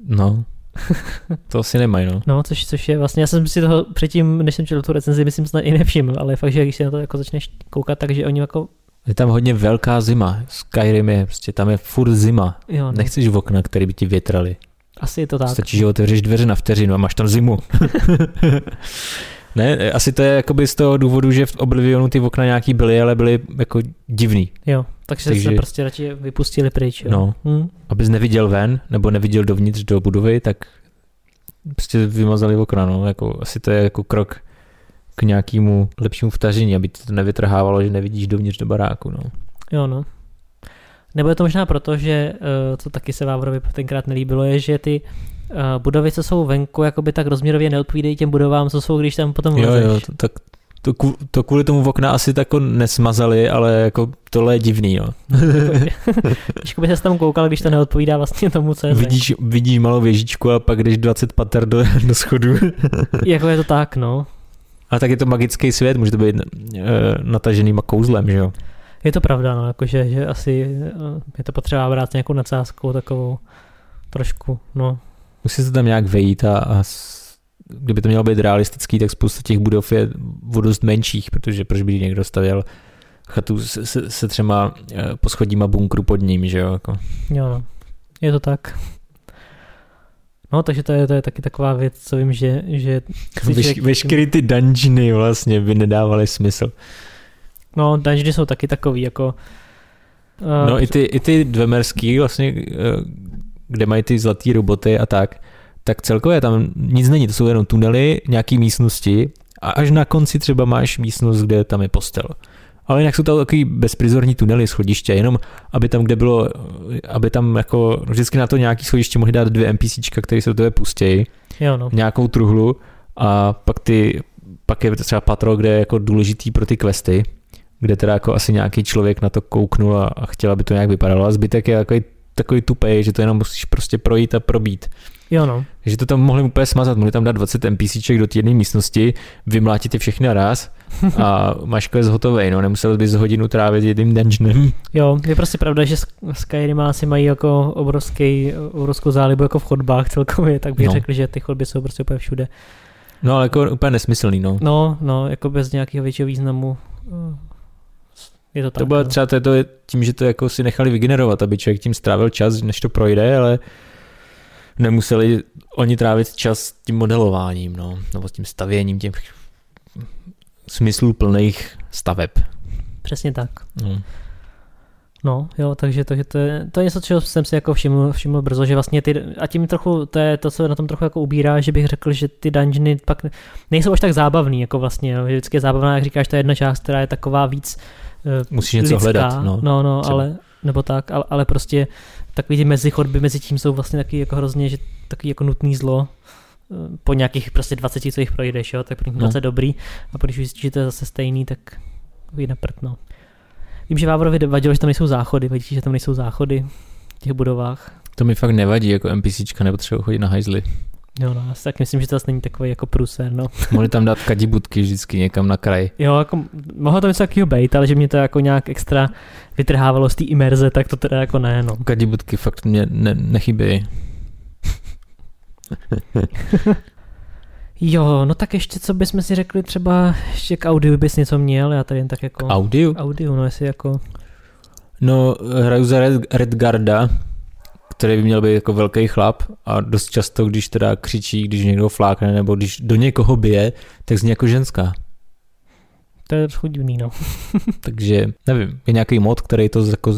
No, to asi nemají, no. No, což, což je vlastně, já jsem si toho předtím, než jsem četl tu recenzi, myslím, snad i nevšiml, ale fakt, že když se na to jako začneš koukat, takže oni jako, Je tam hodně velká zima. Skyrim je, prostě tam je furt zima. jo, no, Nechceš v okna, které by ti větraly. asi je to tak. Stačí, že otevřeš dveře na vteřinu a máš tam zimu. ne, asi to je jakoby z toho důvodu, že v Oblivionu ty okna nějaký byly, ale byly jako divný. Jo, takže, Takže- se prostě radši vypustili pryč. Jo. No. Hm? Abys neviděl ven, nebo neviděl dovnitř do budovy, tak prostě vymazali okna, no. Jako, asi to je jako krok k nějakému lepšímu vtažení, aby ti to nevytrhávalo, že nevidíš dovnitř do baráku, no. Jo, no. Nebo je to možná proto, že eh, co taky se Vávrovi tenkrát nelíbilo, je, že ty eh, budovy, co jsou venku, jakoby tak rozměrově neodpovídají těm budovám, co jsou, když tam potom Jo, vlezeš. jo, to, tak to, to kvůli tomu v okna asi tak jako nesmazali, ale jako tohle je divný, no. Těžko by se tam koukal, když to neodpovídá vlastně tomu, co je. Vidíš, vidíš malou věžičku a pak jdeš 20 pater do, do schodu. Jako je to tak, no. A tak je to magický svět, může to být uh, nataženýma kouzlem, že jo? Je to pravda, no, jakože že asi eh, je to potřeba brát nějakou nadsázkou takovou trošku, no. Musí se tam nějak vejít a, a kdyby to mělo být realistický, tak spousta těch budov je o dost menších, protože proč by někdo stavěl chatu se, se, se třema eh, poschodíma bunkru pod ním, že jo? Jako. Jo, no. Je to tak. No, takže to je, to je taky taková věc, co vím, že, že Veš, veškerý ty dungeony vlastně by nedávaly smysl. No, dungeony jsou taky takový, jako... Uh, No i ty, i ty dvemerský vlastně, eh, kde mají ty zlatý roboty a tak, tak celkově tam nic není, to jsou jenom tunely, nějaký místnosti a až na konci třeba máš místnost, kde tam je postel. Ale jinak jsou to takový bezprizorní tunely, schodiště, jenom aby tam, kde bylo, aby tam jako vždycky na to nějaký schodiště mohli dát dvě NPCčka, které se do tebe pustějí, Jo, no. nějakou truhlu a pak ty, pak je třeba patro, kde je jako důležitý pro ty questy, kde teda jako asi nějaký člověk na to kouknul a, a chtěl, aby to nějak vypadalo a zbytek je takový, takový tupej, že to jenom musíš prostě projít a probít. Jo, no. Takže to tam mohli úplně smazat, mohli tam dát 20 NPCček do té jedné místnosti, vymlátit je všechny naraz a máš quest hotovej, no, nemusel bys hodinu trávit jedním dungeonem. Jo, je prostě pravda, že Sk- Skyrim asi mají jako obrovský, obrovskou zálibu jako v chodbách celkově, tak bych No. řekl, že ty chodby jsou prostě úplně všude. No ale jako úplně nesmyslný, no. No, no, jako bez nějakého většího významu. eh, Je to tak. To bylo no. třeba to, je to tím, že to jako si nechali vygenerovat, aby člověk tím strávil čas, než to projde, ale nemuseli oni trávit čas tím modelováním, no, nebo s tím stavěním těch smyslů plných staveb. Přesně tak. No. No, jo, takže, takže to, je, to je něco, čeho jsem si jako všiml, všiml brzo, že vlastně ty, a tím trochu, to je to, co na tom trochu jako ubírá, že bych řekl, že ty dungeony pak nejsou až tak zábavný, jako vlastně, jo, že vždycky je zábavná, jak říkáš, ta jedna část, která je taková víc eh, Musíš něco lidská, hledat, no. no, no třeba. ale, nebo tak, ale, ale prostě takový ty mezichodby mezi tím jsou vlastně taky jako hrozně, že takový jako nutný zlo, eh, po nějakých prostě 20, co jich projdeš, jo, tak první No. 20 dobrý, a když zjistíš, že to je zase stejný, tak takový na prd, no. Vím, že Vávrovi vadilo, že tam nejsou záchody, vadí, že tam nejsou záchody v těch budovách. To mi fakt nevadí, jako NPCčka nepotřebuji chodit na hajzly. Jo, no, tak myslím, že to zase není takový jako průser, no. Mohli tam dát kadibutky vždycky někam na kraj. Jo, jako mohlo to něco takového být, ale že mě to jako nějak extra vytrhávalo z té imerze, tak to teda jako ne, no. Kadibutky fakt mě ne, nechybějí. Jo, no tak ještě co bychom si řekli třeba, ještě k audiu bys něco měl, já tady jen tak jako... Audio? Audio, no jestli jako... No, hraju za Red, Redgarda, který by měl být jako velký chlap a dost často, když teda křičí, když někdo flákne nebo když do někoho bije, tak zní jako ženská. To je trochu divný, no. Takže nevím, je nějaký mod, který to jako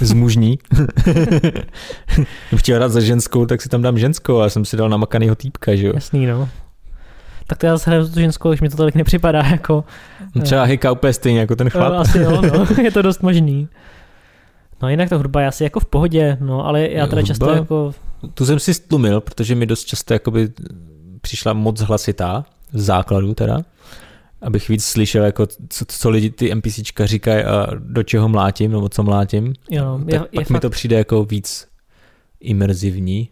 zmužní. Kdybych chtěl hrát za ženskou, tak si tam dám ženskou a jsem si dal namakanýho týpka, že jo. Jasný, no. Tak to já zase hraju za tu ženskou, když mi to tolik nepřipadá jako... No třeba Hika úplně stejně jako ten No, chlap. asi jo, no, je to dost možný. No jinak ta hudba je asi jako v pohodě, no, ale já teda Hudba? často jako... Tu jsem si stlumil, protože mi dost často jakoby přišla moc hlasitá, z základu teda. abych víc slyšel, jako co, co lidi ty NPCčka říkají a do čeho mlátím, nebo co mlátím. Jo, tak je, pak je mi fakt, to přijde jako víc imerzivní.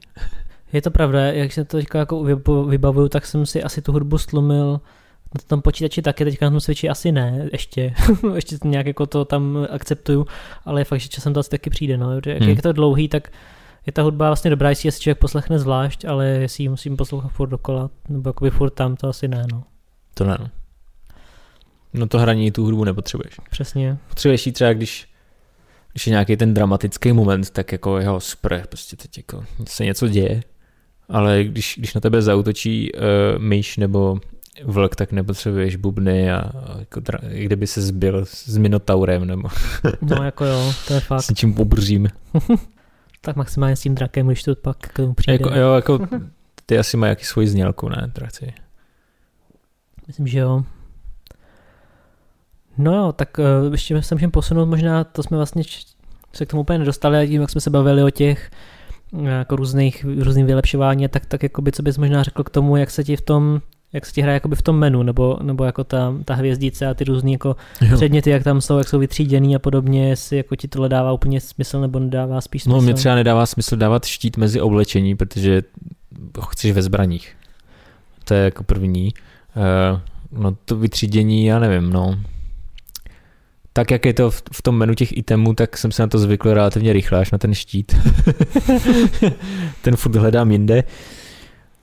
je to pravda, jak se to teďka jako vyb- vybavuju, tak jsem si asi tu hudbu stlumil na tom počítači taky, teďka na tom switchi asi ne, ještě, ještě nějak jako to tam akceptuju, ale je fakt, že časem to asi taky přijde, no, jak, Hmm. jak je to dlouhý, tak je ta hudba vlastně dobrá, jestli si člověk poslechne zvlášť, ale jestli ji musím poslouchat furt dokola, nebo jakoby furt tam, to asi ne, no. To ne. no. No to hraní tu hudbu nepotřebuješ. Přesně. Potřebuješ jí třeba, když, když je nějaký ten dramatický moment, tak jako jeho super, prostě teď jako se něco děje. Ale když, když na tebe zautočí uh, myš nebo vlk, tak nepotřebuješ bubny a, a jako kdyby se zbil s minotaurem nebo No jako jo, to je fakt. s něčím obřím. Tak maximálně s tím drakem, když to pak k tomu přijde. Jako, jo, jako ty asi mají jaký svoji znělku, ne, draci. Myslím, že jo. No jo, tak uh, ještě se můžeme posunout možná, to jsme vlastně se k tomu úplně nedostali, a tím, jak jsme se bavili o těch uh, jako různých, různých vylepšování, tak, tak jakoby, co bys možná řekl k tomu, jak se ti v tom jak se ti hraje jakoby v tom menu, nebo, nebo jako ta, ta hvězdice a ty různý jako Jo. předměty, jak tam jsou, jak jsou vytříděný a podobně, jestli jako ti tohle dává úplně smysl, nebo nedává spíš smysl. No, mě třeba nedává smysl dávat štít mezi oblečení, protože ho chceš ve zbraních. To je jako první. Uh, no to vytřídění, já nevím, no. Tak jak je to v, v tom menu těch itemů, tak jsem se na to zvykl relativně rychle, až na ten štít. ten furt hledám jinde.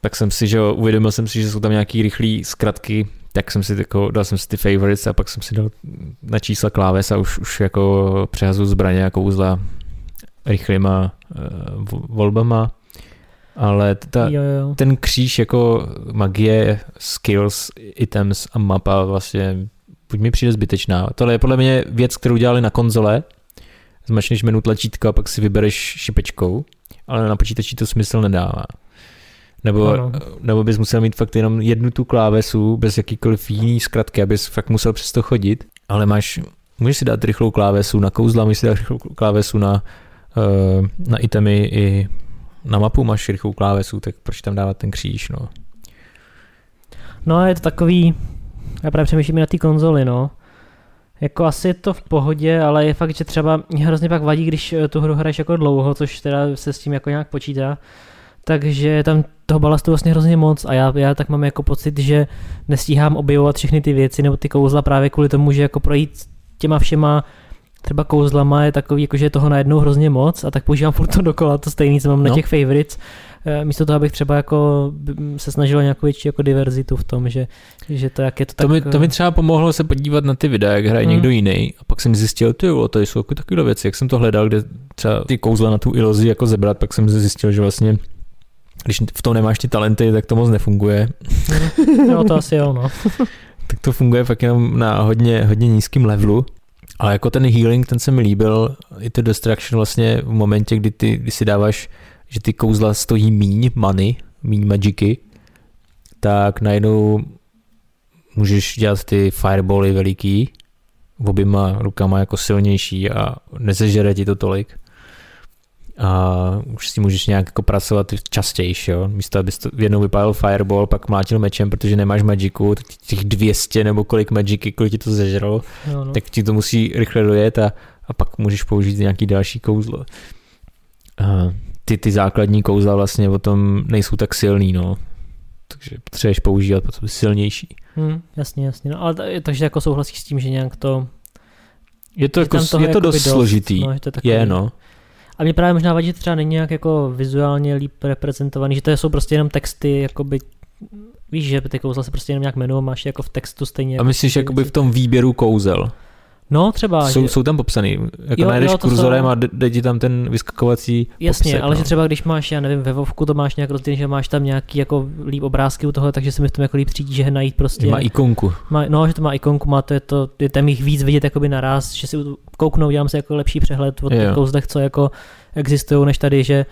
Tak jsem si, že uvědomil jsem si, že jsou tam nějaký rychlé zkratky, tak jsem si jako, dal jsem si ty favorites a pak jsem si dal na čísla kláves a už, už jako přehazu zbraně a kouzla rychlýma uh, volbama. Ale ta, jo, jo. ten kříž jako magie, skills, items a mapa vlastně buď mi přijde zbytečná. Tohle je podle mě věc, kterou dělali na konzole. Zmačneš menu tlačítka a pak si vybereš šipečkou, ale na počítači to smysl nedává. Nebo, Ano. nebo bys musel mít fakt jenom jednu tu klávesu bez jakýkoliv jiný zkratky, abys fakt musel přes to chodit, ale máš, můžeš si dát rychlou klávesu na kouzla, můžeš si dát rychlou klávesu na, uh, na itemy i na mapu máš rychlou klávesu, tak proč tam dávat ten kříž, no. No je to takový, já právě přemýšlím na té konzoli, no. Jako asi je to v pohodě, ale je fakt, že třeba mě hrozně pak vadí, když eh, tu hru hraješ jako dlouho, což teda se s tím jako nějak počítá, takže tam toho balastu vlastně hrozně moc a já, já tak mám jako pocit, že nestíhám objevovat všechny ty věci nebo ty kouzla právě kvůli tomu, že jako projít těma všema třeba kouzlama je takový, jako že je toho najednou hrozně moc a tak používám furt to dokola, to stejný, co mám na No. těch favorites, Eh, místo toho, abych třeba jako b- se snažil nějakou větší jako diverzitu v tom, že, že to, jak je to, To, tak... mi, to mi třeba pomohlo se podívat na ty videa, jak hraje Hmm. někdo jiný a pak jsem zjistil, ty jo, to jsou jako takové věci, jak jsem to hledal, kde třeba ty kouzla na tu ilozi jako zebrat, pak jsem zjistil, že vlastně když v tom nemáš ty talenty, tak to moc nefunguje. No to asi jo, no. tak to funguje fakt jenom na hodně, hodně nízkým levelu. Ale jako ten healing, ten se mi líbil, i to distraction vlastně v momentě, kdy, ty, kdy si dáváš, že ty kouzla stojí míň money, míň magicy, tak najednou můžeš dělat ty firebally veliký, oběma rukama jako silnější a nezežere ti to tolik. A už si můžeš nějak jako pracovat častěji, jo? Místo, abys to jednou vypálil fireball, pak mlátil mečem, protože nemáš magiku, těch 200 nebo kolik magiky, kolik ti to zežralo, no, no. tak ti to musí rychle dojet a, a pak můžeš použít nějaký další kouzlo. A ty, ty základní kouzla vlastně o tom nejsou tak silný, no. Takže potřebuješ používat potom silnější. Hm, jasně, jasně. No, ale t- takže jako souhlasíš s tím, že nějak to... Je to, jako, je to jakoby dost složitý. No, že to je, takový, je, no. A mě právě možná vadí, že to třeba není nějak jako vizuálně líp reprezentovaný, že to jsou prostě jenom texty, jakoby Víš, že ty kouzla se prostě jenom nějak jmenují, máš jako v textu stejně. A myslíš ty jakoby věci. v tom výběru kouzel? No třeba, Jsou, že, jsou tam popsaný. Jako Jo, najdeš jo, kurzorem jsou- a jde- ti tam ten vyskakovací jasně, popsek, ale no. že třeba když máš, já nevím, ve Vovku to máš nějak rozdělený, že máš tam nějaký jako líp obrázky u toho, takže se mi v tom jako líp třídí, že najít prostě. Že má ikonku. Má, no, že to má ikonku, má to, je to, je tam jich víc vidět jakoby naraz, že si kouknou, dělám si jako lepší přehled o těch kouzlech, co jako existují, než tady, že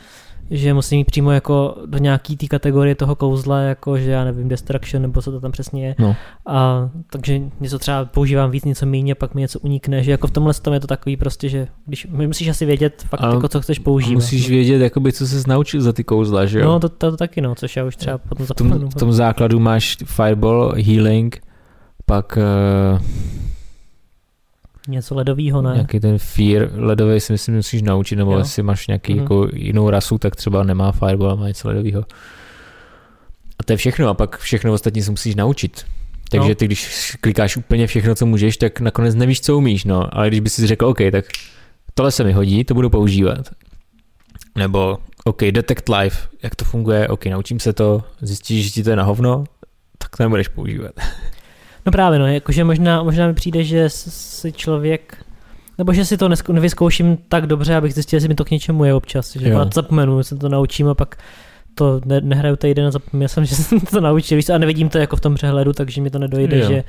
že musím jít přímo jako do nějaký té kategorie toho kouzla, jako že já nevím, destruction, nebo co to tam přesně je. No. A takže něco třeba používám víc, něco méně, pak mi něco unikne, že jako v tomhle tom je to takový prostě, že když musíš asi vědět fakt Ale jako co chceš používat. Musíš vědět, jakoby, co se naučil za ty kouzla, že jo? No to, to, to, taky no, což já už třeba potom v, tom, zapomenu. v tom základu máš fireball, healing, Pak uh, něco ledového, ne? Nějaký ten fear ledový si myslím musíš naučit, nebo jo. jestli máš nějaký mm. jako jinou rasu, tak třeba nemá fireball, a má něco ledového. A to je všechno a pak všechno ostatní se musíš naučit. Takže no. ty, když klikáš úplně všechno, co můžeš, tak nakonec nevíš, co umíš, no. Ale když bys si řekl, OK, tak tohle se mi hodí, to budu používat. Nebo, OK, Detect Live, jak to funguje, OK, naučím se to, zjistíš, že ti to je na hovno, tak to nebudeš používat. No právě, no, jakože možná, možná mi přijde, že si člověk, nebo že si to nevyzkouším tak dobře, abych zjistil, jestli mi to k něčemu je občas, že jo. zapomenu, se to naučím a pak to ne, nehraju týden a zapomněl jsem, že jsem to naučil víc a nevidím to jako v tom přehledu, takže mi to nedojde, jo. že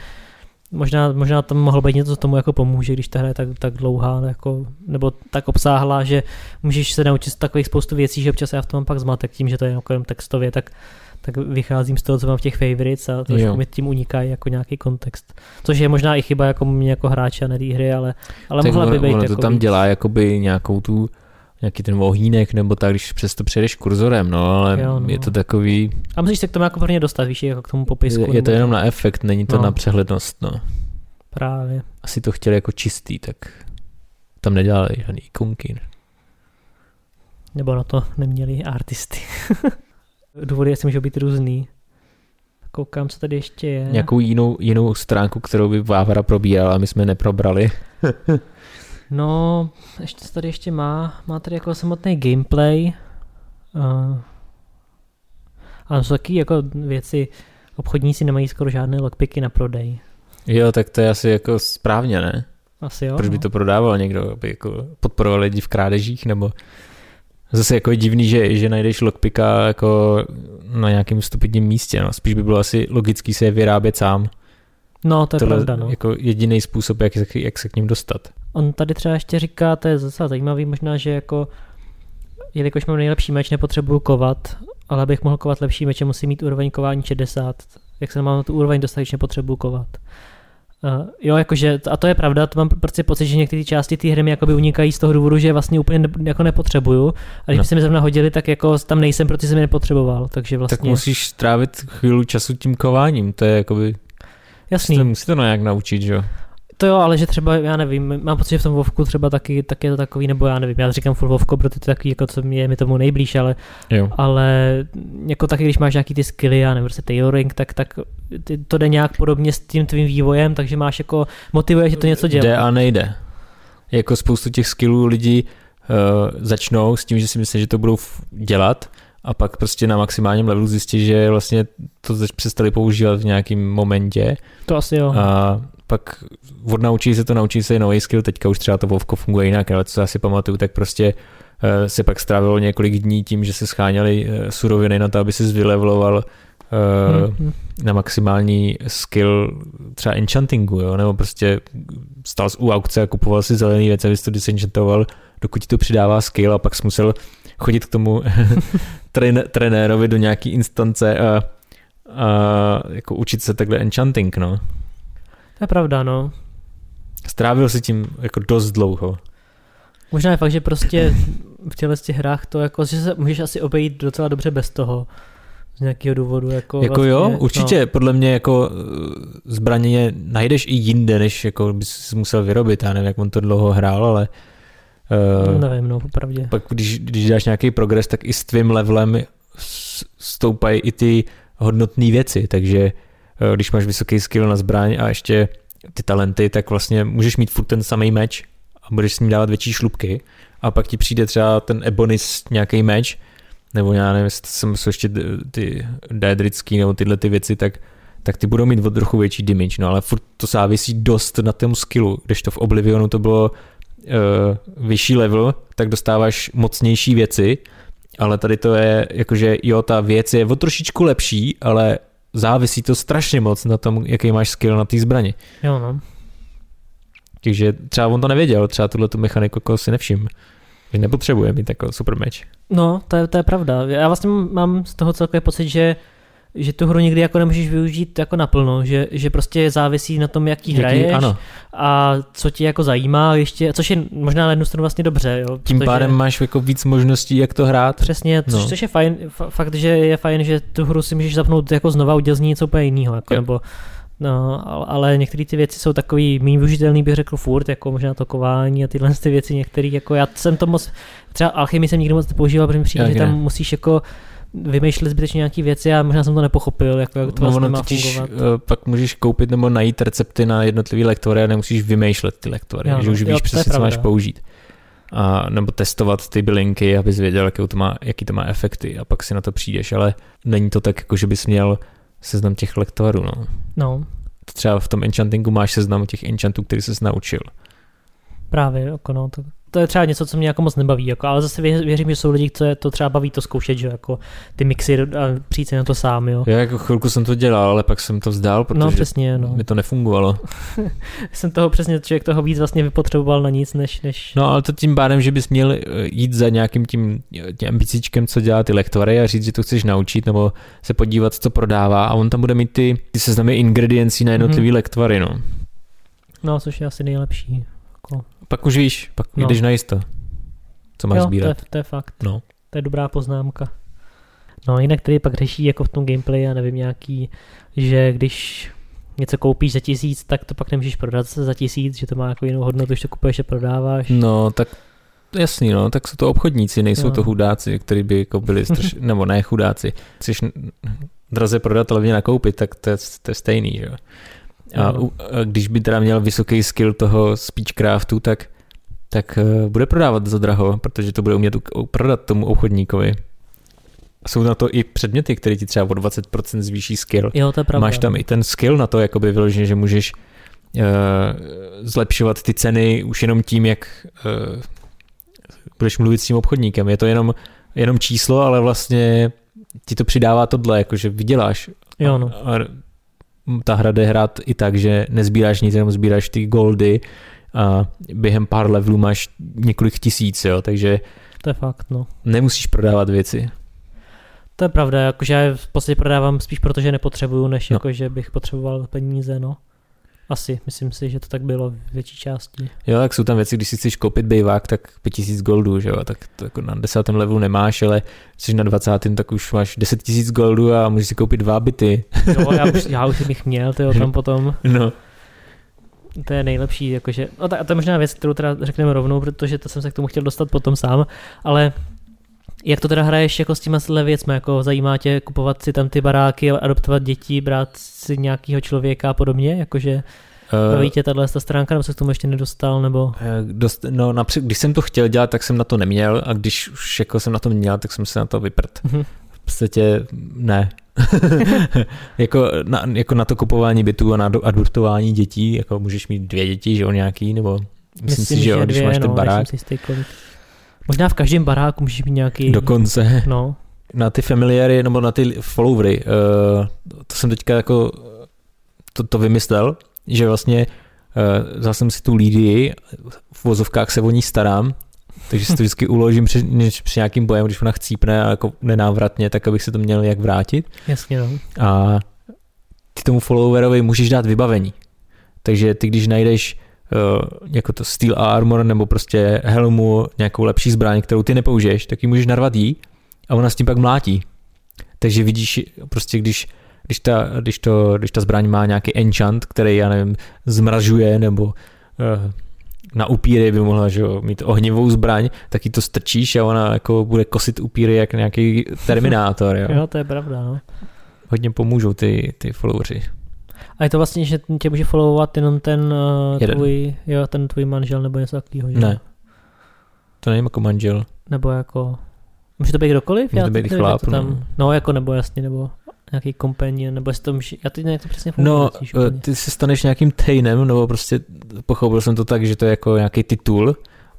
možná, možná tam mohlo být něco, co tomu jako pomůže, když ta hra je tak, tak dlouhá jako, nebo tak obsáhlá, že můžeš se naučit takových spoustu věcí, že občas já v tom mám pak zmatek tím, že to je jako jen textově, tak tak vycházím z toho, co mám v těch favorites a trošku mi tím unikají jako nějaký kontext. Což je možná i chyba jako mě jako hráče a ne hry, ale, ale tak mohla by být. Ono to jako tam víc. dělá jakoby nějakou tu nějaký ten ohýnek, nebo tak, když přesto přejdeš kurzorem, no, ale jo, no. je to takový... A musíš se k tomu jako prvně dostat, víš, jako k tomu popisku. Je, je to jenom na efekt, není to no. na přehlednost, no. Právě. Asi to chtěli jako čistý, tak tam nedělali žádný ikonky. Nebo na to neměli artisty. Důvody asi můžou být různý. Koukám, co tady ještě je. Nějakou jinou, jinou stránku, kterou by Vávara probíral a my jsme neprobrali. no, ještě tady ještě má. Má tady jako samotný gameplay. Uh, ale jsou taky jako věci, obchodníci nemají skoro žádné lockpicky na prodej. Jo, tak to je asi jako správně, ne? Asi jo. Proč by no. to prodával někdo, aby jako podporoval lidi v krádežích, nebo Zase jako je divný, že, že najdeš lockpicka jako na nějakém stupidním místě. No. Spíš by bylo asi logický se je vyrábět sám. No, to je Tohle pravda. No. jako jediný způsob, jak, jak se k ním dostat. On tady třeba ještě říká, to je zase zajímavý možná, že jako jelikož mám nejlepší meč, nepotřebuju kovat, ale abych mohl kovat lepší meče, musím mít úroveň kování 60. Jak se mám na tu úroveň dostatečně potřebuju kovat. Uh, jo, jakože, a to je pravda, to mám prostě pocit, že některé části té hry mi jakoby unikají z toho důvodu, že vlastně úplně ne, jako nepotřebuju. A když no. se mi zrovna hodili, tak jako tam nejsem, protože jsem je nepotřeboval. Takže vlastně... Tak musíš strávit chvíli času tím kováním, to je jakoby... Jasný. Musíte to nějak naučit, že jo? To jo, ale že třeba, já nevím, mám pocit, že v tom Vovku třeba taky, tak je to takový, nebo já nevím, já říkám full Vovko, protože to je takový, jako co je mi tomu nejblíž, ale, jo. ale jako taky, když máš nějaký ty skilly, já nevím, prostě tailoring, tak, tak to jde nějak podobně s tím tvým vývojem, takže máš jako, motivuje, že to něco dělá. Jde a nejde. Jako spoustu těch skillů lidi uh, začnou s tím, že si myslí, že to budou dělat a pak prostě na maximálním levelu zjistí, že vlastně to přestali používat v nějakém momentě. To asi jo. A pak odnaučí se to, naučí se nový skill, teďka už třeba to Vovko funguje jinak, ale co já si pamatuju, tak prostě uh, se pak strávilo několik dní tím, že se scháněli uh, suroviny na to, aby se zvylevoval uh, hmm. na maximální skill třeba enchantingu, jo? nebo prostě stál u aukce a kupoval si zelený věc, abys to disenchantoval, dokud ti to přidává skill a pak jsi musel chodit k tomu trenérovi do nějaký instance a, a jako učit se takhle enchanting, no. To je pravda, no. Strávil si tím jako dost dlouho. Možná je fakt, že prostě v těchto těch hrách to jako, že se můžeš asi obejít docela dobře bez toho. Z nějakého důvodu. Jako, jako vlastně, jo, určitě, no. podle mě jako eh, zbraně najdeš i jinde, než jako bys musel vyrobit. Já nevím, jak on to dlouho hrál, ale Uh, nevím, no, popravdě. Pak když, když dáš nějaký progres, tak i s tvým levelem stoupají i ty hodnotné věci, takže Eh, když máš vysoký skill na zbraň a ještě ty talenty, tak vlastně můžeš mít furt ten samý meč a budeš s ním dávat větší šlubky a pak ti přijde třeba ten Ebonis nějaký meč, nebo já nevím, jestli jsou ještě ty daedrický nebo tyhle ty věci, tak, tak ty budou mít o trochu větší damage, no ale furt to závisí dost na tom skillu, když to v Oblivionu to bylo uh, vyšší level, tak dostáváš mocnější věci, ale tady to je jakože jo, ta věc je o trošičku lepší, ale závisí to strašně moc na tom, jaký máš skill na té zbrani. Jo, no. Takže třeba on to nevěděl, třeba tuhle tu mechaniku jako si nevšim. Že nepotřebuje mít takový super meč. No, to je, to je pravda. Já vlastně mám z toho celkově pocit, že že tu hru nikdy jako nemůžeš využít jako naplno, že, že prostě závisí na tom, jaký, hraješ ano. a co ti jako zajímá ještě, což je možná na jednu stranu vlastně dobře. Jo, Tím protože, pádem máš jako víc možností, jak to hrát. Přesně, což, no. což je fajn, fakt, že je fajn, že tu hru si můžeš zapnout jako znova, udělat z ní něco úplně jiného, jako, nebo No, ale některé ty věci jsou takový méně využitelný, bych řekl furt, jako možná to kování a tyhle ty věci některé, jako já jsem to moc, třeba alchymii jsem nikdy moc nepoužíval, protože mi přijde, že tam musíš jako vymýšlet zbytečně nějaké věci a možná jsem to nepochopil, jako jak to no, vlastně má fungovat. Uh, pak můžeš koupit nebo najít recepty na jednotlivé lektory a nemusíš vymýšlet ty lektory, jo, že už jo, víš přesně, co máš použít. A, nebo testovat ty bylinky, abys věděl, jaký to, má, jaký to má efekty a pak si na to přijdeš, ale není to tak, jako že bys měl seznam těch lektorů. No. no. Třeba v tom enchantingu máš seznam těch enchantů, který jsi naučil. Právě, jako no, to, to je třeba něco, co mě jako moc nebaví, jako, ale zase věřím, že jsou lidi, co to třeba baví to zkoušet, že jako ty mixy a přijít si na to sám, jo. Já jako chvilku jsem to dělal, ale pak jsem to vzdál, protože no, přesně, no. mi to nefungovalo. jsem toho přesně, člověk toho víc vlastně vypotřeboval na nic, než, než... No ale to tím pádem, že bys měl eh, jít za nějakým tím, tím ambicíčkem, co dělá ty lektory a říct, že to chceš naučit, nebo se podívat, co prodává a on tam bude mít ty, ty seznamy ingrediencí na jednotlivý mm-hmm. lektvary, no. No, což je asi nejlepší. Jako... Pak už víš, pak no. jdeš na jisto, co máš jo, sbírat. To je, to je fakt. No. To je dobrá poznámka. No jinak tady pak řeší jako v tom gameplay, já nevím, nějaký, že když něco koupíš za tisíc, tak to pak nemůžeš prodat za tisíc, že to má jako jinou hodnotu, když to kupuješ a prodáváš. No, tak jasný, no, tak jsou to obchodníci, nejsou no. to chudáci, kteří by jako byli straš... nebo ne chudáci. Chceš draze prodat, ale nakoupit, tak to je, to je stejný, že jo. A, a když by teda měl vysoký skill toho speechcraftu, tak, tak uh, bude prodávat za draho, protože to bude umět prodat tomu obchodníkovi. Jsou na to i předměty, které ti třeba o 20% zvýší skill. Jo, to je pravda. Máš tam i ten skill na to, jakoby vyloženě, že můžeš uh, zlepšovat ty ceny už jenom tím, jak uh, budeš mluvit s tím obchodníkem. Je to jenom, jenom číslo, ale vlastně ti to přidává tohle, jakože vyděláš. Jo, no. A, a ta hra jde hrát i tak, že nezbíráš nic, jenom sbíráš ty goldy a během pár levelů máš několik tisíc, jo, takže to je fakt, no. Nemusíš prodávat věci. To je pravda, jakože já v podstatě prodávám spíš proto, že nepotřebuju, než no. jako, že bych potřeboval peníze, no. Asi, myslím si, že to tak bylo v větší části. Jo, tak jsou tam věci, když si chceš koupit bejvák, tak 5000 goldů, že jo, tak to jako na desátém levelu nemáš, ale jsi na 20. tak už máš 10 000 goldů a můžeš si koupit dva byty. Jo, já už, já už bych měl, tyjo, tam potom. No. To je nejlepší, jakože, no to, to je možná věc, kterou teda řekneme rovnou, protože to jsem se k tomu chtěl dostat potom sám, ale jak to teda hraješ jako s těma věcmi, jako zajímá tě kupovat si tam ty baráky, adoptovat děti, brát si nějakého člověka a podobně, jakože uh, baví tě tahle ta stránka, nebo se k tomu ještě nedostal, nebo? Uh, dost, no napřed, když jsem to chtěl dělat, tak jsem na to neměl a když už jako jsem na to měl, tak jsem se na to vyprt. Uh-huh. V podstatě ne. jako, na, jako na to kupování bytů a na adoptování dětí, jako můžeš mít dvě děti, že jo, nějaký, nebo myslím, myslím si, že jo, když máš no, ten barák. Možná v každém baráku může být nějaký... Dokonce. No. Na ty familiary nebo na ty followery, uh, to jsem teďka jako to, to vymyslel, že vlastně uh, vzal jsem si tu lídii, v vozovkách se o ní starám, takže si to vždycky uložím při, při nějakým bojem, když ona chcípne a jako nenávratně, tak abych se to měl jak vrátit. Jasně, no. A ty tomu followerovi můžeš dát vybavení. Takže ty, když najdeš jako to steel armor nebo prostě helmu, nějakou lepší zbraň, kterou ty nepoužiješ, tak ji můžeš narvat jí a ona s tím pak mlátí. Takže vidíš, prostě když, když, ta, když, to, když ta zbraň má nějaký enchant, který, já nevím, zmražuje nebo uh, na upíry by mohla že jo, mít ohnivou zbraň, tak ji to strčíš a ona jako bude kosit upíry jak nějaký terminátor. Jo, jo to je pravda. No. Hodně pomůžou ty, ty followeri. A je to vlastně, že tě může followovat jenom ten uh, tvůj, jo, ten tvůj manžel nebo něco takového, že? Ne. To není jako manžel. Nebo jako, může to být kdokoliv? Může to být chlap, to tam, no. no. jako nebo jasně, nebo nějaký companion, nebo jestli to může, já teď nevím, jak to přesně funguje. No, eh, ty se staneš nějakým Tainem, nebo prostě pochopil jsem to tak, že to je jako nějaký titul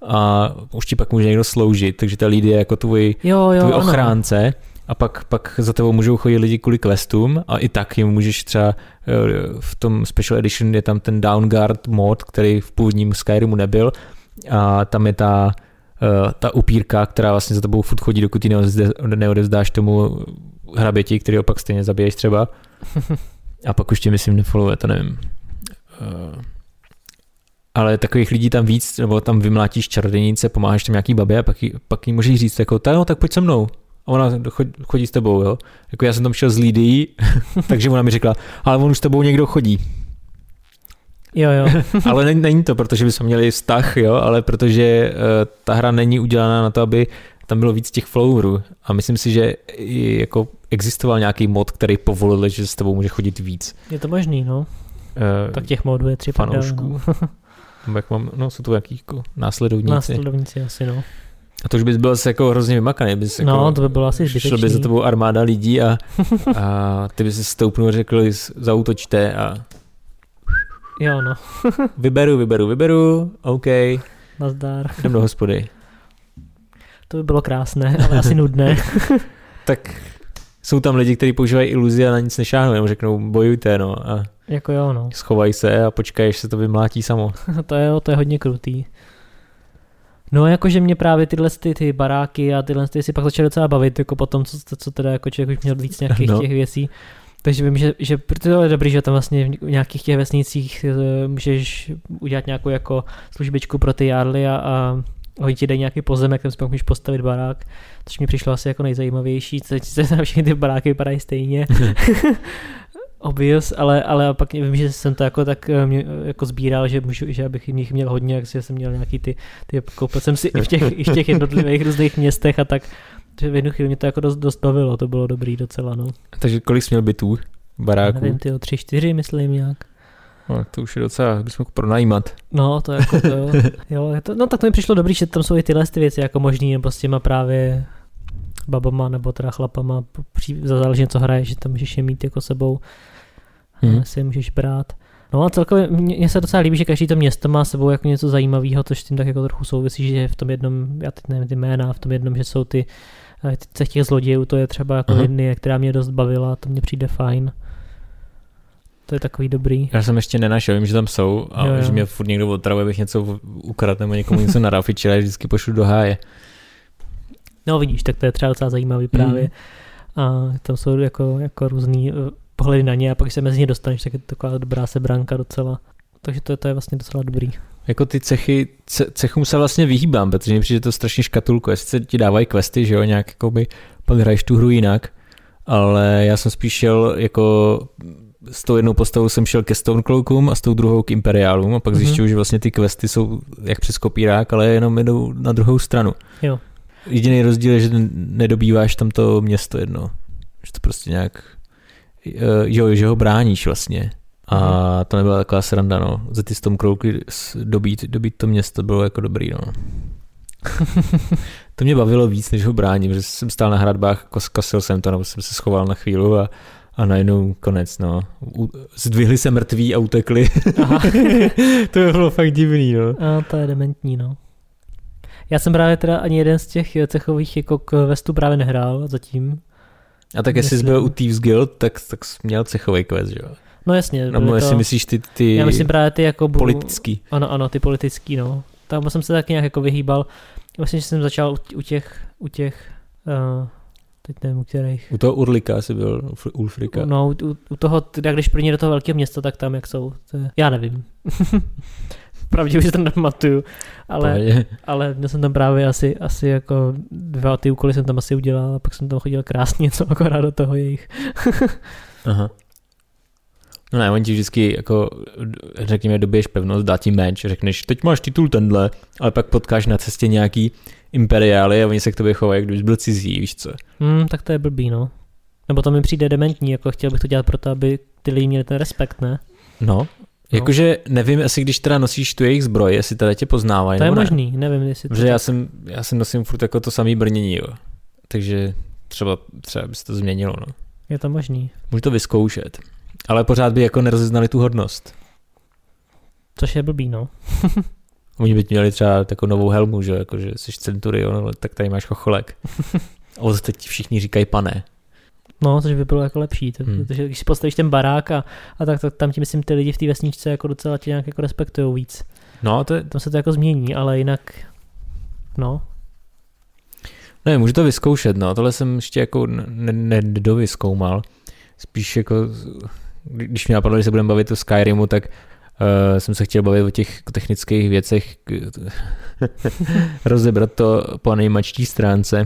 a už ti pak může někdo sloužit, takže ta lidi je jako tvůj, jo, jo, tvůj ochránce. Ano a pak, pak za tebou můžou chodit lidi kvůli questům a i tak jim můžeš třeba eh, v tom Special Edition je tam ten Downguard mod, který v původním Skyrimu nebyl a tam je ta, eh, ta upírka, která vlastně za tebou furt chodí, dokud ji neodevzdáš tomu hraběti, který opak stejně zabiješ třeba. A pak už tě myslím nefollowuje, to nevím. Eh, ale takových lidí tam víc, nebo tam vymlátíš čarodějnice, pomáháš tam nějaký babě a pak, jí, pak jí můžeš říct jako, no, tak pojď se mnou ona chodí, s tebou, jo. Jako já jsem tam šel z Lidií, takže ona mi řekla, ale on už s tebou někdo chodí. Jo, jo. ale není, není to, protože bychom měli vztah, jo, ale protože uh, ta hra není udělaná na to, aby tam bylo víc těch flowerů a myslím si, že i jako existoval nějaký mod, který povolil, že s tebou může chodit víc. Je to možný, no. Uh, tak těch modů je tři fanoušků. No. jak mám, no jsou to jaký jako následovníci. Následovníci asi, no. A to už bys byl jako hrozně vymakaný. Bys no, jako, to by bylo asi zbytečný. Šlo by za tebou armáda lidí a, a ty bys se stoupnul a řekl, zautočte a Jo, no. vyberu, vyberu, vyberu, OK. Nazdar. Jdem do hospody. To by bylo krásné, ale asi nudné. tak jsou tam lidi, kteří používají iluzi a na nic nešáhnou, jenom řeknou bojujte, no. A jako jo, no. Schovaj se a počkej, až se to vymlátí samo. to je, to je hodně krutý. No jakože mě právě tyhle ty, ty baráky a tyhle ty si pak začaly docela bavit, jako potom, co, co teda jako člověk už měl víc nějakých no. těch věcí. Takže vím, že, že to je dobrý, že tam vlastně v nějakých těch vesnicích eh, můžeš udělat nějakou jako službičku pro ty jarly a, a oni ti dají nějaký pozemek, tam si pak můžeš postavit barák, což mi přišlo asi jako nejzajímavější, teď se všechny ty baráky vypadají stejně. obvious, ale, ale pak vím, že jsem to jako tak eh, mě, jako sbíral, že, můžu, že abych jich měl hodně, jak jsem měl nějaký ty, ty koupil jsem si i v těch, i v těch jednotlivých různých městech a tak že v jednu chvíli mě to jako dost, dost bavilo, to bylo dobrý docela, no. Takže kolik jsi měl bytů, baráků? Nevím, ty tři, čtyři, myslím nějak. No, to už je docela, bys mohl pronajímat. No, to jako to, jo. jo to, no tak to mi přišlo dobrý, že tam jsou i tyhle ty věci jako možný, nebo s těma právě babama nebo teda chlapama, záleží, co hraje, že tam můžeš je mít jako sebou, hmm. si je můžeš brát. No a celkově mně se docela líbí, že každý to město má sebou jako něco zajímavého, což tím tak jako trochu souvisí, že v tom jednom, já teď nevím ty jména, v tom jednom, že jsou ty z těch zlodějů, to je třeba jako uh-huh. která mě dost bavila, to mně přijde fajn. To je takový dobrý. Já jsem ještě nenašel, vím, že tam jsou a jo, jo. že mě furt někdo otravuje, abych něco ukradl nebo někomu něco narafičil, ale vždycky pošlu do háje. No vidíš, tak to je třeba docela zajímavý právě. Mm. A tam jsou jako, jako různý eh, pohledy na ně a pak se mezi ně dostaneš, tak je to taková dobrá sebranka docela. Takže to, to je vlastně docela dobrý. Jako ty cechy, ce, cechům se vlastně vyhýbám, protože mi přijde to strašně škatulko. Jestli se ti dávají questy, že jo, nějak by pak hraješ tu hru jinak, ale já jsem spíš šel jako s tou jednou postavou jsem šel ke Stonecloakům a s tou druhou k Imperiálům a pak mm-hmm. zjišťuju, že vlastně ty questy jsou jak přes kopírák, ale jenom jdou na druhou stranu. Jo. Jediný rozdíl je, že nedobýváš tam to město jedno. Že to prostě nějak, jo, že ho bráníš vlastně. A mhm. to nebyla taková sranda, no. Za ty tom krouky dobít, dobít to město bylo jako dobrý, no. to mě bavilo víc, než ho bráním, že jsem stál na hradbách, kosil jsem to, nebo jsem se schoval na chvíli a, a najednou konec, no. Zdvihli se mrtví a utekli. To by bylo fakt divný, no. A to je dementní, no. Já jsem právě teda ani jeden z těch cechových jako questů právě nehrál zatím. A tak jestli jsi byl u Thieves Guild, tak, tak jsi měl cechový quest, že jo? No jasně. No, jestli to... myslíš ty, ty Já myslím právě ty jako... Politický. Ano, ano, ty politický, no. Tam jsem se tak nějak jako vyhýbal. Vlastně, že jsem začal u těch, u těch uh, teď nevím, u kterých. U toho Urlika jsi byl, Ulfrika. No, u, u toho, teda když první do toho velkého města, tak tam jak jsou. To je, já nevím. Pravdě už to nepamatuju, ale, ale měl jsem tam právě asi, asi jako dva ty úkoly jsem tam asi udělal a pak jsem tam chodil krásně, co akorát do toho jejich. Aha. No ne, oni ti vždycky jako, řekněme, dobiješ pevnost, dá ti meč, řekneš, teď máš titul tenhle, ale pak potkáš na cestě nějaký imperiály a oni se k tobě chovají, kdybys byl cizí, víš co. Hmm, tak to je blbý, no. Nebo to mi přijde dementní, jako chtěl bych to dělat proto, aby ty lidi měli ten respekt, ne? No, no. Jakože nevím, jestli když teda nosíš tu jejich zbroj, jestli teda tě poznávají. To je možný, ne. nevím, jestli to Protože já jsem, já jsem nosím furt jako to samý brnění, jo. Takže třeba, třeba by se to změnilo, no. Je to možný. Můžu to vyzkoušet. Ale pořád by jako nerozeznali tu hodnost. Což je blbý, no. Oni by měli třeba takovou novou helmu, že jako, že jsi centurion, tak tady máš chocholek. A od teď všichni říkají pane. No, což by bylo jako lepší, to, hmm. protože když si postavíš ten barák a, a tak, tak tam ti myslím ty lidi v té vesničce jako docela tě nějak jako respektují víc. No, to je... Tam se to jako změní, ale jinak, no. Ne, můžu to vyzkoušet, no, tohle jsem ještě jako nedovyzkoumal. Ne, spíš jako, když mě napadlo, že se budeme bavit o Skyrimu, tak uh, jsem se chtěl bavit o těch technických věcech, rozebrat to po nejmačtí stránce.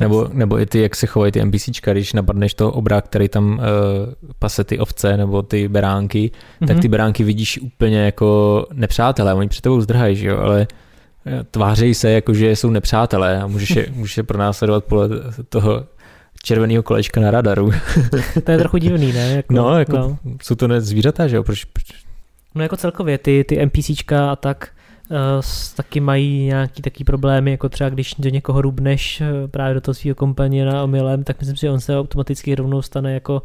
Nebo, nebo i ty, jak se chovají ty NPCčka, když napadneš toho obrák, který tam uh, pase ty ovce nebo ty beránky, mm-hmm. tak Mhm. ty beránky vidíš úplně jako nepřátelé, oni před tebou zdrhají, že jo, ale eh, tvářejí se jako, že jsou nepřátelé a můžeš je, můžeš je pronásledovat podle toho červeného kolečka na radaru. To je trochu divný, ne? Jako, No, jako no. jsou to ne zvířata, že jo, proč, proč no jako celkově ty, ty NPCčka a tak uh, taky mají nějaký taký problémy, jako třeba když do někoho rubneš uh, právě do toho svého kompaniona omylem, tak myslím si, že on se automaticky rovnou stane jako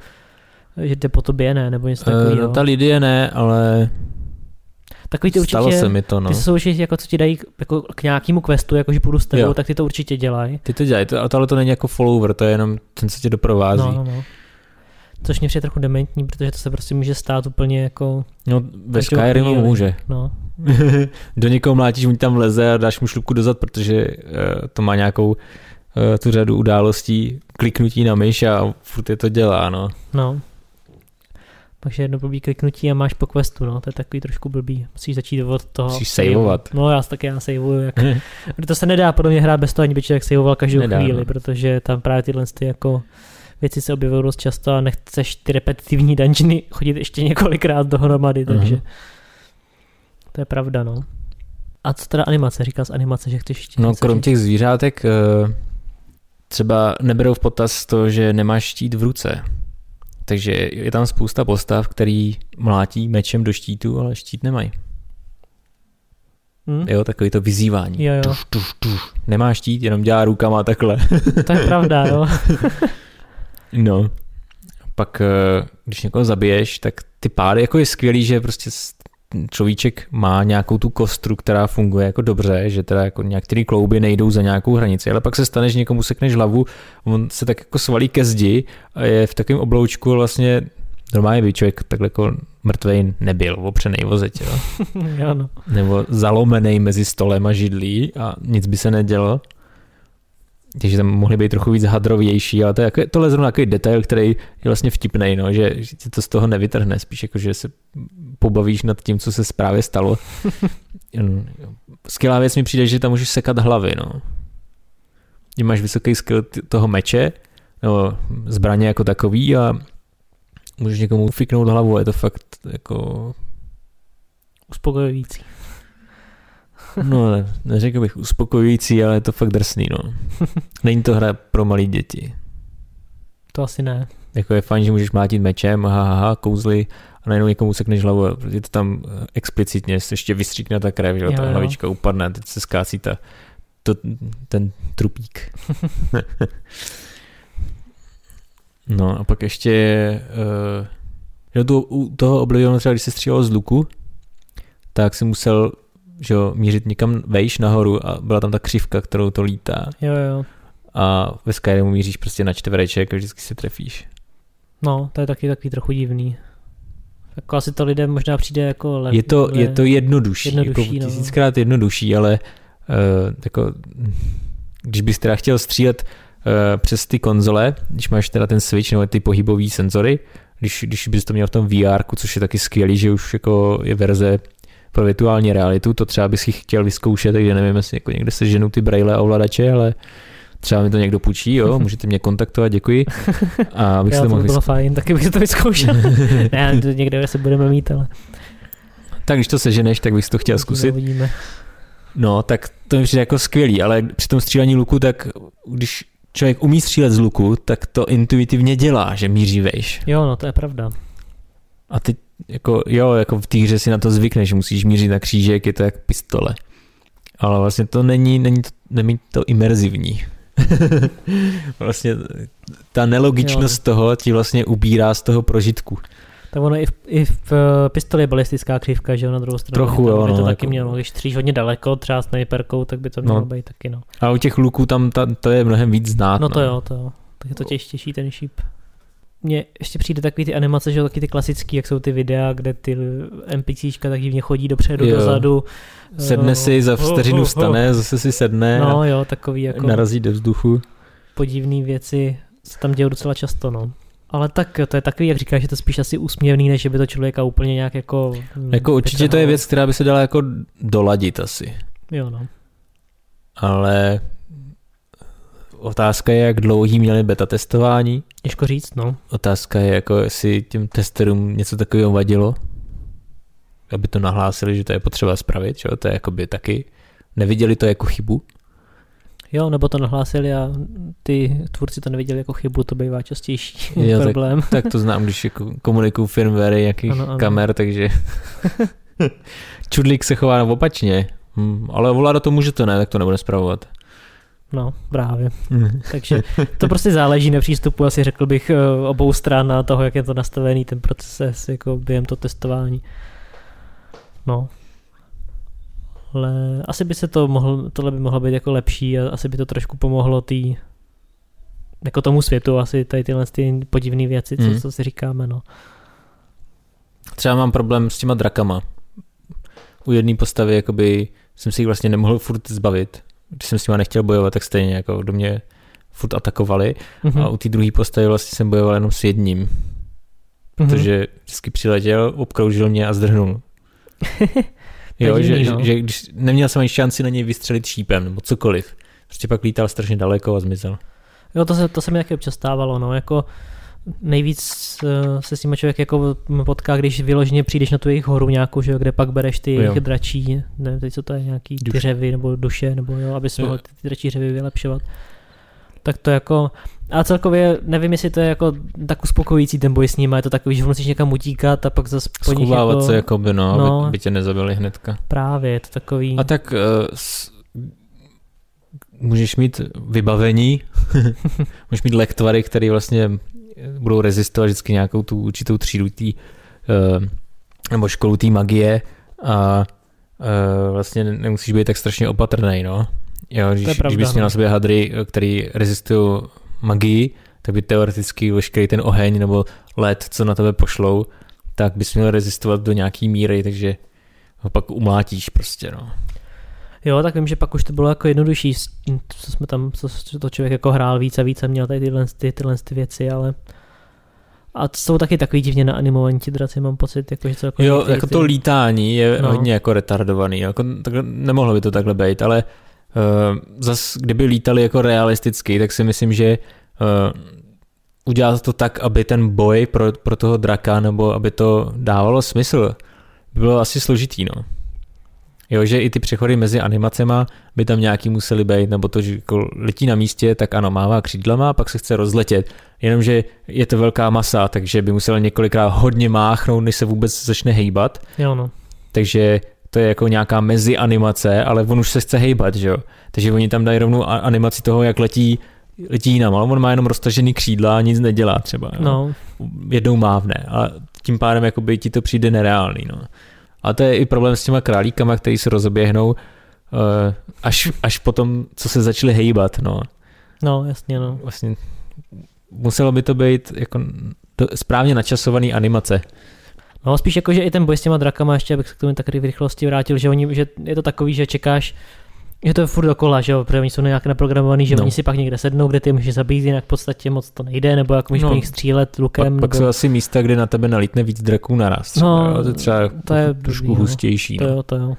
že jde po tobě, ne? Nebo něco takového. no ta Lidie ne, ale Takový ty stalo určitě, se mi to, no. ty jsou určitě jako co ti dají jako k nějakému questu, jako že půjdu s tebou, Jo. tak ty to určitě dělají. Ty to dělají, to, ale to není jako follower, to je jenom ten, co tě doprovází. No, no, no. Což mě přijde trochu dementní, protože to se prostě může stát úplně jako, No, ve Skyrimu může. no, Do někoho mlátíš, on tam leze a dáš mu šlupku dozad, protože uh, to má nějakou uh, tu řadu událostí, kliknutí na myš a furt je to dělá, no. no. Takže jedno blbý kliknutí a máš po questu, no, to je takový trošku blbý. Musíš začít od toho. Musíš saveovat. No, já taky já saveuju, jak, to se nedá podle mě hrát bez toho, ani by člověk saveoval každou Nedá, chvíli, no. protože tam právě tyhle ty jako věci se objevují dost často a nechceš ty repetitivní dungeony chodit ještě několikrát dohromady, Mhm. takže to je pravda, no. A co teda animace? Říkal z animace, že chceš ještě No, krom těch zvířátek uh, třeba neberou v potaz to, že nemáš štít v ruce. Takže je tam spousta postav, který mlátí mečem do štítu, ale štít nemají. Hm? Jo, takový to vyzývání. Jo, jo. Tuš, tuš, tuš. Nemá štít, jenom dělá rukama takhle. To je pravda, no. No. Pak, eh, když někoho zabiješ, tak ty pády, jako je skvělý, že prostě človíček má nějakou tu kostru, která funguje jako dobře, že teda jako některé klouby nejdou za nějakou hranici, ale pak se stane, že někomu sekneš hlavu, on se tak jako svalí ke zdi a je v takovém obloučku vlastně normálně by člověk takhle jako mrtvej nebyl, opřenej o zeď, jo? jo, no. nebo zalomený mezi stolem a židlí a nic by se nedělo. Takže tam mohly být trochu víc hadrovější, ale to je, tohle je zrovna takový detail, který je vlastně vtipný, no, že, že to z toho nevytrhne, spíš jako, že se pobavíš nad tím, co se právě stalo. Skvělá věc mi přijde, že tam můžeš sekat hlavy, no. Že máš vysoký skill toho meče, nebo zbraně jako takový a můžeš někomu fiknout hlavu, je to fakt jako Uspokojující. No, ne, neřekl bych uspokojující, ale je to fakt drsný, no. Není to hra pro malé děti. To asi ne. Jako je fajn, že můžeš mlátit mečem, ha, ha, ha, kouzly a najednou někomu sekneš hlavu je to tam eh, explicitně, se ještě vystříkne ta krev, že jo, ta jo. hlavička upadne, teď se zkácí ta, to, ten trupík. no a pak ještě uh, jo, tu, u toho Oblivionu třeba, když se střílelo z luku, tak si musel že jo, mířit někam vejš nahoru a byla tam ta křivka, kterou to lítá. Jo, jo. A ve Skyrimu míříš prostě na čtvereček a vždycky se trefíš. No, to je taky takový trochu divný. Jako asi to lidem možná přijde jako lev, Je to, je to jednodušší, jednodušší, jako no. tisíckrát jednodušší, ale uh, jako, když bys teda chtěl střílet uh, přes ty konzole, když máš teda ten switch nebo ty pohybové senzory, když, když bys to měl v tom VR, což je taky skvělý, že už jako je verze pro virtuální realitu, to třeba bys si chtěl vyzkoušet, takže nevím, jestli jako někde se ženou ty braille a ovladače, ale třeba mi to někdo půjčí, jo, můžete mě kontaktovat, děkuji. A abych Já, si to by bylo vyzkoušet. fajn, taky bych to vyzkoušel. ne, to někde se budeme mít, ale Tak když to seženeš, tak bych si to chtěl zkusit. Uvidíme. No, tak to mi přijde jako skvělý, ale při tom střílení luku, tak když člověk umí střílet z luku, tak to intuitivně dělá, že míří vejš. Jo, no to je pravda. A ty jako, jo, jako v té hře si na to zvykneš, že musíš mířit na křížek, je to jak pistole. Ale vlastně to není, není to, není to imerzivní. vlastně ta nelogičnost toho ti vlastně ubírá z toho prožitku. Tak ono i v, i v eh, pistoli je balistická křivka, že jo, na druhou stranu. Trochu, jo, by to no, taky jako- mělo, když stříš hodně daleko, třeba sniperkou, tak by to mělo No. být taky, no. A u těch luků tam ta, to je mnohem víc znát. No to jo, to jo. Tak je to těžší ten šíp. Mně ještě přijde takový ty animace, že jo, taky ty klasický, jak jsou ty videa, kde ty NPCčka tak divně chodí dopředu, Jo. dozadu. Sedne Eh, si, za vteřinu ho. vstane, zase si sedne a No jo, takový jako narazí do vzduchu. podivné věci se tam dějou docela často, no. Ale tak to je takový, jak říkáš, že to spíš asi úsměvný, než že by to člověka úplně nějak jako... hm, Jako určitě to je věc, která by se dala jako doladit asi. Jo, no. Ale otázka je, jak dlouhý měli beta testování. Těžko říct, no. Otázka je, jako jestli těm testerům něco takového vadilo, aby to nahlásili, že to je potřeba spravit, že? to je jakoby taky, neviděli to jako chybu. Jo, nebo to nahlásili a ty tvůrci to neviděli jako chybu, to bývá častější Jo, problém. Tak, tak to znám, když jako komunikuju firmware jakých Ano, ano. kamer, takže Čudlík se chová opačně. Hm, ale ovládat to může to ne, tak to nebude spravovat. No, právě. Takže to prostě záleží na přístupu, asi řekl bych, eh, obou stran a toho, jak je to nastavený, ten proces, jako během to testování. No. Ale asi by se to mohlo, tohle by mohlo být jako lepší a asi by to trošku pomohlo tý, jako tomu světu, asi tady tyhle ty podivné věci, co, Mhm. co si říkáme, no. Třeba mám problém s těma drakama. U jedné postavy jakoby jsem si jich vlastně nemohl furt zbavit. Když jsem s nima nechtěl bojovat, tak stejně jako do mě furt atakovali. Mhm. A u té druhé postavy vlastně jsem bojoval jenom s jedním. Mhm. Protože vždycky přiletěl, obkroužil mě a zdrhnul. Jo, že, divný, že, no. že, když neměl jsem ani šanci na něj vystřelit šípem nebo cokoliv. Prostě pak lítal strašně daleko a zmizel. Jo, to se, to se mi taky občas stávalo, no, jako nejvíc eh, se s tím člověk jako potká, když vyloženě přijdeš na tu jejich horu nějakou, že kde pak bereš ty jejich dračí, nevím teď co to je, nějaký Duše. řevy nebo duše, nebo jo, aby si Jo. mohl ty, ty dračí řevy vylepšovat. Tak to jako, a celkově nevím, jestli to je jako tak uspokojící ten boj s nimi, je to takový, že musíš někam utíkat a pak zase po nich jako, se jakoby, no, no. Aby, aby tě nezabili hnedka. právě, je to takový, A tak uh, s, můžeš mít vybavení, můžeš mít lektvary, které vlastně budou rezistovat vždycky nějakou tu určitou třídu tý, uh, nebo školu té magie a uh, vlastně nemusíš být tak strašně opatrný, no. Jo, když, pravda, když bys měl no. na sobě hadry, eh, který rezistují magii, tak by teoreticky veškerý ten oheň nebo led, co na tebe pošlou, tak bys měl rezistovat do nějaký míry, takže ho pak umlátíš prostě, no. Jo, tak vím, že pak už to bylo jako jednodušší, tím, co jsme tam, co, to člověk jako hrál víc a víc a měl tady tyhle, ty, tyhle ty věci, ale a jsou taky takový divně naanimovaní ti draci, mám pocit, jako, že celkově Jo, některý jako ty- to lítání je No. hodně jako retardovaný, jako, takhle, nemohlo by to takhle být, ale uh, zas kdyby lítali jako realisticky, tak si myslím, že uh, udělat to tak, aby ten boj pro, pro toho draka, nebo aby to dávalo smysl, by bylo asi složitý, no. Jo, že i ty přechody mezi animacema by tam nějaký museli být, nebo to, že jako letí na místě, tak ano, mává křídlama, pak se chce rozletět. Jenomže je to velká masa, takže by musel několikrát hodně máchnout, než se vůbec začne hejbat. Jo, no. Takže to je jako nějaká mezi animace, ale on už se chce hejbat, že jo. Takže oni tam dají rovnou animaci toho, jak letí, letí jinam, ale on má jenom roztažený křídla a nic nedělá třeba. Jo. no. Jednou mávne a tím pádem jakoby ti to přijde nereálný, no. A to je i problém s těma králíkama, který se rozeběhnou uh, až, až potom, co se začaly hejbat, no. No, jasně, no. Vlastně muselo by to být jako do, správně načasovaný animace. No, spíš jako, že i ten boj s těma drakama, ještě abych se k tomu tak v rychlosti vrátil, že, oni, že je to takový, že čekáš, že to je furt dokola, že jo, protože oni jsou nějak naprogramovaný, že No. oni si pak někde sednou, kde ty můžeš zabít, jinak v podstatě moc to nejde, nebo jak můžeš No. po nich střílet lukem. Pak, pak nebo... jsou asi místa, kde na tebe nalítne víc draků naraz. No, jo, to je třeba to je trošku blbý, no. hustější. To No. jo, to jo.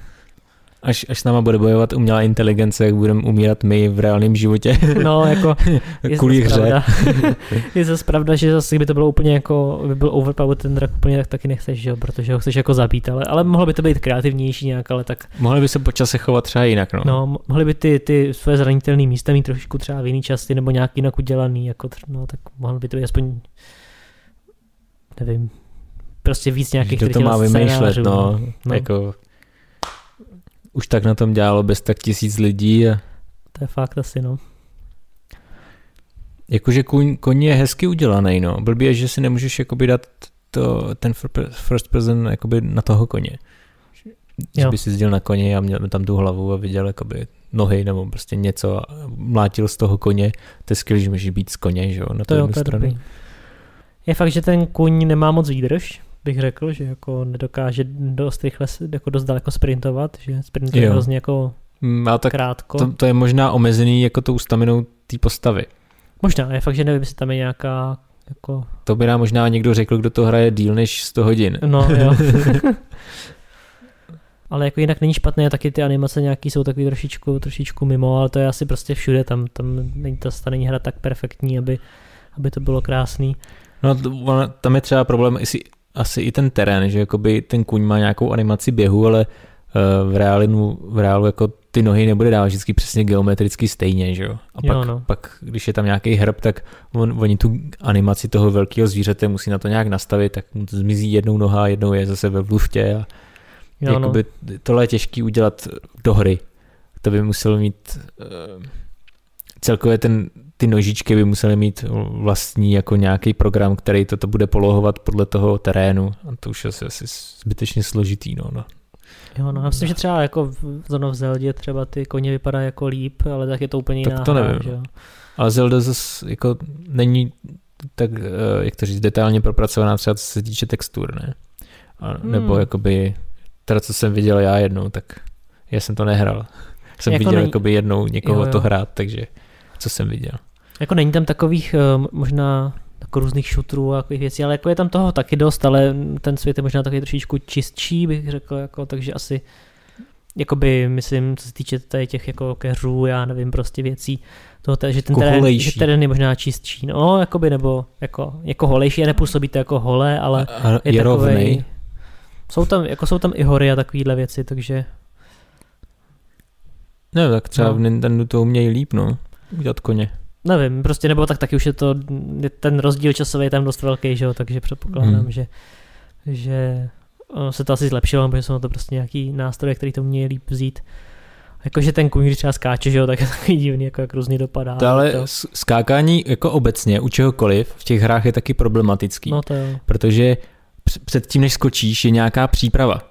Až, až s náma bude bojovat umělá inteligence, jak budeme umírat my v reálném životě. No, jako je Kvůli hře. je zase pravda, že zase kdyby to bylo úplně jako, by byl overpowered ten drak úplně, tak taky nechceš, že jo, protože ho chceš jako zabít, ale, ale mohlo by to být kreativnější nějak, ale tak, Mohli by se po čase chovat třeba jinak. No. no, mo- mohly by ty, ty své zranitelné místa mít trošku třeba v jiný části nebo nějak jinak udělaný, jako, no, tak mohlo by to být aspoň, nevím, prostě víc nějakých Kdo to má vymýšlet, no. no. Jako, už tak na tom dělalo bez tak tisíc lidí. A, To je fakt asi, no. jakože koň, koň je hezky udělaný, no. Blbý je, že si nemůžeš jakoby dát to, ten fir- first person jakoby na toho koně. Že Jo. by si jezdil na koni a měl tam tu hlavu a viděl jakoby nohy nebo prostě něco a mlátil z toho koně. To je skvělé, že můžeš být z koně, že jo, na To jo, to je stranu. Je fakt, že ten kuň nemá moc výdrž, bych řekl, že jako nedokáže dost rychle, jako dost daleko sprintovat, že sprintuje Jo. hrozně jako Mm, ale tak krátko. to, to, je možná omezený jako tou staminou té postavy. Možná, je fakt, že nevím, jestli tam je nějaká jako, To by nám možná někdo řekl, kdo to hraje díl než 100 hodin. no jo. ale jako jinak není špatné, taky ty animace nějaký jsou takový trošičku, trošičku mimo, ale to je asi prostě všude, tam, tam není ta, není hra tak perfektní, aby, aby to bylo krásný. No tam je třeba problém asi, asi i ten terén, že jakoby ten kuň má nějakou animaci běhu, ale uh, v reálu, v reálu jako ty nohy nebude dávat vždycky přesně geometricky stejně, že jo? A pak, Jo, no. pak, když je tam nějaký hrb, tak on, oni tu animaci toho velkého zvířete musí na to nějak nastavit, tak mu to zmizí jednou noha, jednou je zase ve luftě a Jo, no. jakoby tohle je těžký udělat do hry. To by musel mít uh, celkově ten, ty nožičky by musely mít vlastní jako nějaký program, který toto bude polohovat podle toho terénu a to už je asi, zbytečně složitý. No, no. Jo, no, já myslím, že třeba jako v, v Zeldě třeba ty koně vypadají jako líp, ale tak je to úplně Tak jiná to hra, nevím, že jo. Ale Zelda zase jako není tak, eh, jak to říct, detailně propracovaná třeba co se týče textur, ne? A, nebo Hmm. jakoby, teda co jsem viděl já jednou, tak já jsem to nehrál. Jsem Jako viděl není- jakoby jednou někoho Jo, jo. to hrát, takže co jsem viděl. Jako není tam takových eh, možná jako různých šutrů a takových věcí, ale jako je tam toho taky dost, ale ten svět je možná taky trošičku čistší, bych řekl, jako, takže asi jakoby, myslím, co se týče tady těch jako keřů, já nevím, prostě věcí, toho, že ten Jako terén, holejší. že terén je možná čistší, no, jakoby, nebo jako, jako holejší a nepůsobí to jako holé, ale a, a je, je takovej, rovnej. Jsou tam, jako jsou tam i hory a takovéhle věci, takže Ne, tak třeba No. v Nintendo to umějí líp, no. Udělat koně. Nevím, prostě nebo tak taky už je to, ten rozdíl časový je tam dost velký, že jo, takže předpokládám, Hmm. že, že ono se to asi zlepšilo, protože jsou na to prostě nějaký nástroje, který to umějí líp vzít. Jakože ten kůň, když třeba skáče, že jo, tak je takový divný, jako jak různě dopadá. To ale to, skákání jako obecně u čehokoliv v těch hrách je taky problematický. no to jo. protože př- před tím, než skočíš, je nějaká příprava.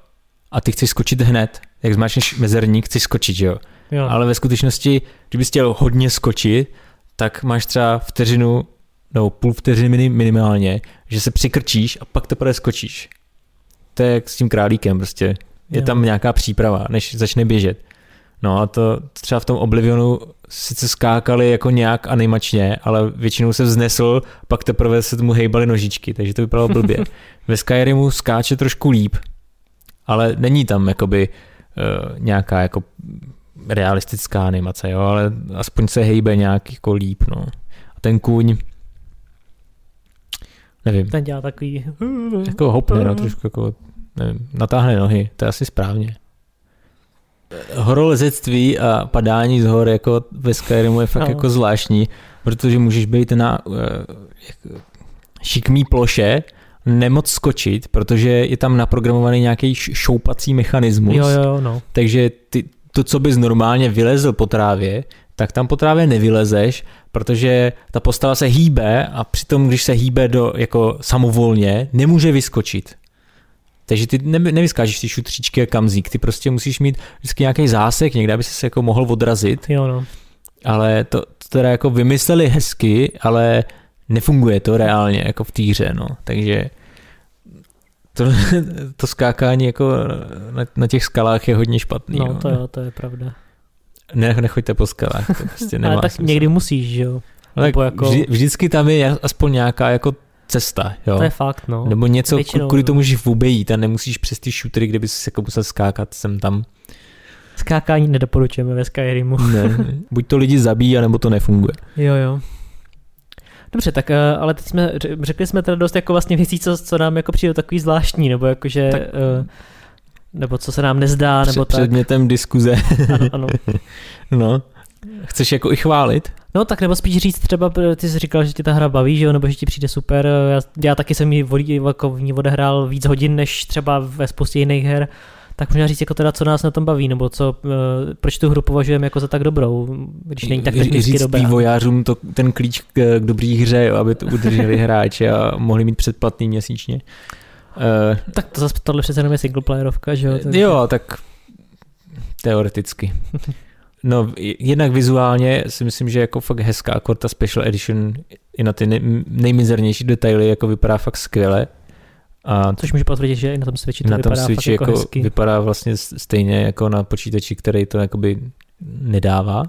A ty chceš skočit hned, jak zmáčneš mezerník, chceš skočit, že jo? jo. Ale ve skutečnosti, kdybys chtěl hodně skočit, tak máš třeba vteřinu, nebo půl vteřiny minim- minimálně, že se přikrčíš a pak teprve skočíš. To je jak s tím králíkem prostě. Je Jo. tam nějaká příprava, než začne běžet. No a to třeba v tom Oblivionu sice skákali jako nějak animačně, ale většinou se vznesl, pak teprve se tomu hejbaly nožičky, takže to vypadalo blbě. Ve Skyrimu skáče trošku líp, ale není tam jakoby uh, nějaká jako realistická animace, jo, ale aspoň se hejbe nějak jako líp, no. A ten kůň, nevím, Ten dělá takový... jako hopne, no, trošku jako, nevím, natáhne nohy, to je asi správně. Horolezectví a padání z hor jako ve Skyrimu je fakt No. jako zvláštní, protože můžeš být na uh, šikmý ploše, nemoc skočit, protože je tam naprogramovaný nějaký šoupací mechanismus. Jo, jo, no. Takže ty, to, co bys normálně vylezl po trávě, tak tam po trávě nevylezeš, protože ta postava se hýbe a přitom, když se hýbe do, jako samovolně, nemůže vyskočit. Takže ty ne, nevyskážeš ty šutříčky a kamzík, ty prostě musíš mít vždycky nějaký zásek někde, aby se jako mohl odrazit, Jo, no. ale to, to teda jako vymysleli hezky, ale nefunguje to reálně jako v týře, no, takže to, to skákání jako na, na těch skalách je hodně špatný. No, to jo, to je pravda. Ne, nechoďte po skalách, to prostě nemá Ale tak smysl. někdy musíš, že jo. No, tak nebo jako- vždy, vždycky tam je aspoň nějaká jako cesta, jo. To je fakt, no. Nebo něco, Většinou, kvůli no. tomu můžeš obejít a nemusíš přes ty shootery, kde bys jako musel skákat sem tam. Skákání nedoporučujeme ve Skyrimu. Ne. Buď to lidi zabíjí, anebo to nefunguje. Jo, jo. Dobře, tak eh, ale teď jsme, ře- řekli jsme teda dost jako vlastně věcí, co, co nám jako přijde takový zvláštní, nebo jakože, Tak- eh, nebo co se nám nezdá, nebo Před, tak. předmětem diskuze. Ano, ano. no. Chceš jako i chválit? No tak nebo spíš říct třeba, eh, ty jsi říkal, že ti ta hra baví, že jo, nebo že ti přijde super. Já, já taky jsem ji jako v ní odehrál víc hodin, než třeba ve spoustě jiných her. Tak možná říct jako teda, co nás na tom baví, nebo co, eh, proč tu hru považujeme jako za tak dobrou, když není tak technicky říct dobrá. vývojářům to, ten klíč k, k dobrý hře, jo, aby to udrželi hráče a mohli mít předplatný měsíčně. Uh, Tak to zase tohle přece jenom je singleplayerovka, že jo? takže- Jo, tak teoreticky. No, jednak vizuálně si myslím, že jako fakt hezká, jako ta Special Edition i na ty nej, nejmizernější detaily jako vypadá fakt skvěle. A Což může potvrdit, že i na tom Switchi to na tom vypadá Switchi fakt jako, jako hezky. vypadá vlastně stejně jako na počítači, který to jakoby nedává,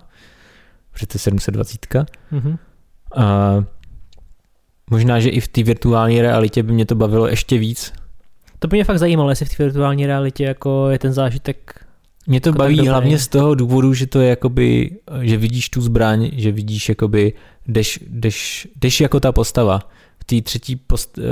protože to je 720. Mhm. A možná, že i v té virtuální realitě by mě to bavilo ještě víc, To by mě fakt zajímalo, jestli v té virtuální realitě jako je ten zážitek Mě to Jako baví dobrý. hlavně z toho důvodu, že to je jakoby, že vidíš tu zbraň, že vidíš jakoby, jdeš, jdeš, jdeš jako ta postava. V té třetí post, eh,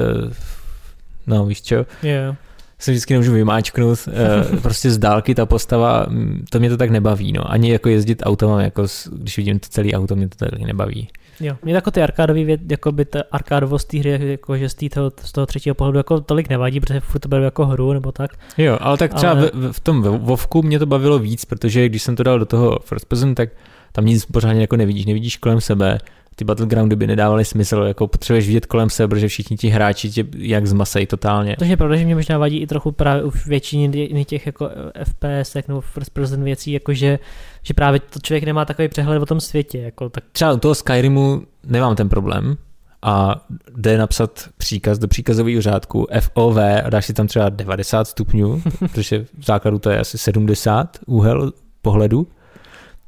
no víš čo, Yeah. se vždycky nemůžu vymáčknout, eh, prostě z dálky ta postava, mm, to mě to tak nebaví, no. Ani jako jezdit autem, jako když vidím to celý auto, mě to tak nebaví. Jo, mě jako ty arkádový věc, jako by ta arkádovost té hry, jako že z, toho, z toho třetího pohledu jako tolik nevadí, protože furt to beru jako hru nebo tak. Jo, ale tak třeba ale... v, v tom Vovku mě to bavilo víc, protože když jsem to dal do toho first person, tak tam nic pořádně jako nevidíš, nevidíš kolem sebe, ty battlegroundy by nedávaly smysl, jako potřebuješ vidět kolem sebe, protože všichni ti hráči tě jak zmasej totálně. To je pravda, že mě možná vadí i trochu právě už většině těch jako eh, FPS nebo first person věcí, jako že, že právě to člověk nemá takový přehled o tom světě, jako tak Třeba u toho Skyrimu nemám ten problém a jde napsat příkaz do příkazového řádku FOV a dáš si tam třeba 90 stupňů, protože v základu to je asi 70 úhel pohledu.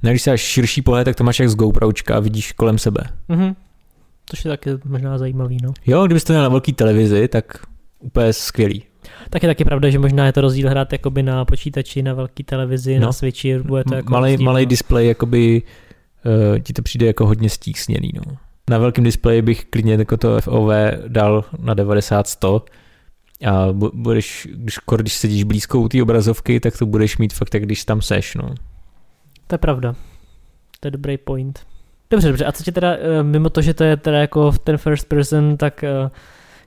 No když si dáš širší pohled, tak to máš jak z GoPročka a vidíš kolem sebe. mhm. To je taky možná zajímavý, no. Jo, kdybyste to měl na velké televizi, tak úplně skvělý. Tak je taky pravda, že možná je to rozdíl hrát jakoby na počítači, na velké televizi, No. na Switchi, bude to jako malej, rozdíl, malej no. displej, jakoby uh, ti to přijde jako hodně stísněný. No. Na velkém displeji bych klidně jako to FOV dal na 90-100 a bu- budeš, když, když sedíš blízko u té obrazovky, tak to budeš mít fakt, jak když tam seš. No. To je pravda. To je dobrý point. Dobře, dobře. A co tě teda, eh, mimo to, že to je teda jako v ten first person, tak eh,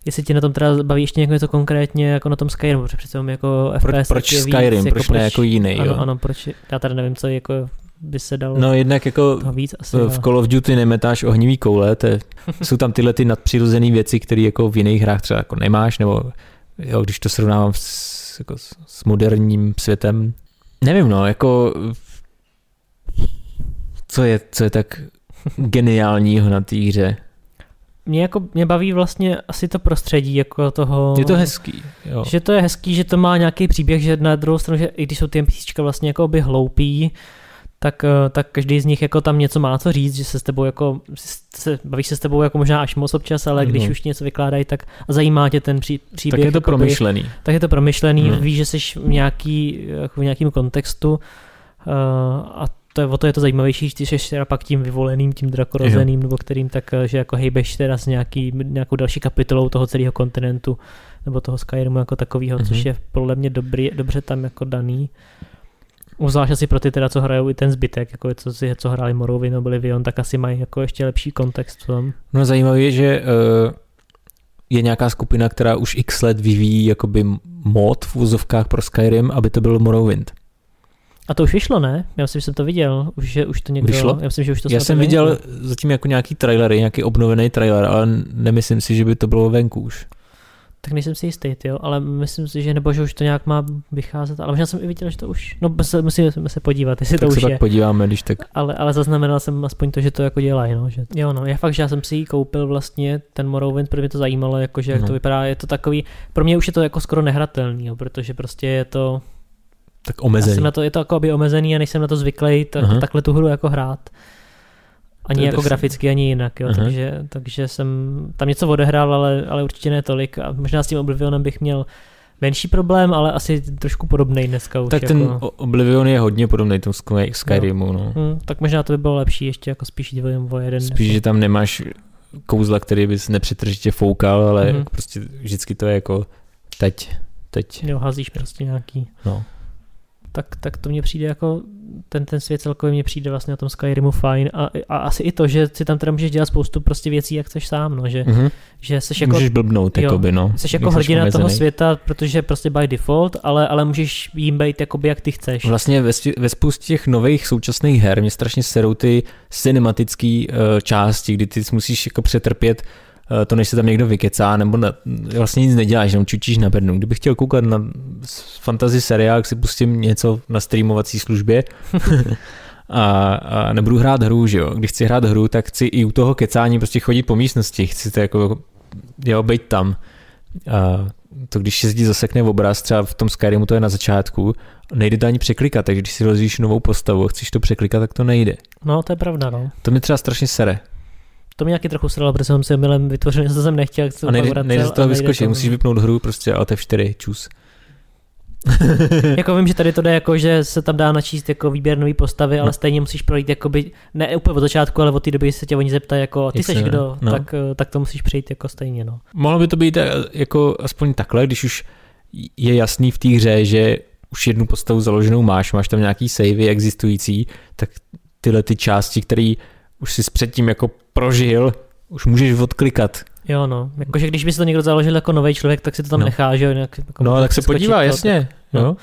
jestli tě na tom teda baví ještě něco konkrétně jako na tom Skyrimu, protože přece jako Pro, FPS proč je víc, Skyrim, jako proč ne jako jiný? ano, Jo? ano, proč, já teda nevím, co jako by se dalo No jednak jako víc asi. v ale- Call of Duty nemetáš ohnivý koule, to je, jsou tam tyhle ty nadpřirozené věci, které jako v jiných hrách třeba jako nemáš, nebo jo, když to srovnávám s, jako s moderním světem. Nevím, no, jako co je, co je tak geniálního na té hře. Mě jako, mě baví vlastně asi to prostředí jako toho... Je to hezký, jo. Že to je hezký, že to má nějaký příběh, že na druhou stranu, že i když jsou ty NPCčka vlastně jako by hloupí, tak, eh, tak každý z nich jako tam něco má co říct, že se s tebou jako, se, bavíš se s tebou jako možná až moc občas, ale když Mhm. už něco vykládají, tak a zajímá tě ten pří, příběh. Tak je to jakoby, promyšlený. tak je to promyšlený, Mhm. víš, že jsi v, nějaký, jako v nějakým kontextu uh, a to je, o to je to zajímavější, když jsi teda pak tím vyvoleným, tím drakorozeným, nebo kterým tak, eh, že jako hejbeš teda s nějaký, nějakou další kapitolou toho celého kontinentu, nebo toho Skyrimu jako takového, Mhm. což je podle mě dobrý, dobře tam jako daný. Zvlášť asi pro ty teda, co hrajou i ten zbytek, jako co, si, co hráli Morrowind, Oblivion, tak asi mají jako ještě lepší kontext v tom. No zajímavé je, že uh, je nějaká skupina, která už x let vyvíjí jakoby mod v úzovkách pro Skyrim, aby to byl Morrowind. A to už vyšlo, ne? Já myslím, že jsem to viděl, už, že už to někdo... Vyšlo? Já myslím, že už to Já jsem venku. viděl zatím jako nějaký trailery, nějaký obnovený trailer, ale nemyslím si, že by to bylo venku už. Tak nejsem si jistý, jo, ale myslím si, že nebo že už to nějak má vycházet, ale možná jsem i viděl, že to už, no musíme se podívat, jestli tak to se už pak je. podíváme, když tak. Ale, ale zaznamenal jsem aspoň to, že to jako dělají, no, že, jo, no, já fakt, že já jsem si ji koupil vlastně, ten Morrowind, protože mě to zajímalo, jakože jak No. to vypadá, je to takový, pro mě už je to jako skoro nehratelný, jo, protože prostě je to, Tak já omezený. jsem na to, je to jako aby omezený a nejsem na to zvyklý ta, Aha. takhle tu hru jako hrát. Ani jako drsný. graficky, ani jinak, jo, Aha. takže, takže jsem tam něco odehrál, ale, ale určitě ne tolik a možná s tím Oblivionem bych měl menší problém, ale asi trošku podobný dneska už. tak jako, ten o- Oblivion je hodně podobný tomu Sky- Skyrimu, no. hm, tak možná to by bylo lepší ještě jako spíš jít o jeden. Spíš, že tam nemáš kouzla, který bys nepřetržitě foukal, ale Mhm. prostě vždycky to je jako teď, teď, Jo, házíš prostě nějaký. no. Tak, tak to mně přijde jako, ten, ten svět celkově mně přijde vlastně na tom Skyrimu fajn a, a asi i to, že si tam teda můžeš dělat spoustu prostě věcí, jak chceš sám, no, že, Mhm. že jsi jako Můžeš blbnout, jo, jakoby, no. Jsi když jako hrdina toho světa, protože prostě by default, ale, ale můžeš jim být jakoby jak ty chceš. Vlastně ve, ve spoustě těch nových současných her mě strašně serou ty cinematické uh, části, kdy ty musíš jako přetrpět to, než se tam někdo vykecá, nebo na, vlastně nic neděláš, jenom čučíš na bednu. Kdybych chtěl koukat na fantasy seriál, si pustím něco na streamovací službě a, a nebudu hrát hru, že jo. Když chci hrát hru, tak chci i u toho kecání prostě chodit po místnosti, chci to jako, jo, být tam. A to když jezdí zasekne v obraz, třeba v tom Skyrimu to je na začátku, nejde to ani překlikat, takže když si rozvíjíš novou postavu a chceš to překlikat, tak to nejde. No, to je pravda, no. To mi třeba strašně sere. To mě nějaký trochu sralo, protože jsem si milem vytvořil něco, co jsem nechtěl. Co a nejde, nejde z toho vyskočit, musíš vypnout hru prostě a F4, čus. jako vím, že tady to jde jako, že se tam dá načíst jako výběr nový postavy, ale no. stejně musíš projít jakoby, ne úplně od začátku, ale od té doby se tě oni zeptají jako, ty seš kdo, no. tak, eh, tak to musíš přejít jako stejně, no. Mohlo by to být eh, jako aspoň takhle, když už je jasný v té hře, že už jednu postavu založenou máš, máš tam nějaký savey existující, tak tyhle ty části, které už si předtím jako prožil, už můžeš odklikat. Jo, no. Jakože když by si to někdo založil jako nový člověk, tak si to tam no. nechá, že jo. jako no, tak se podívá, to, jasně. No. no.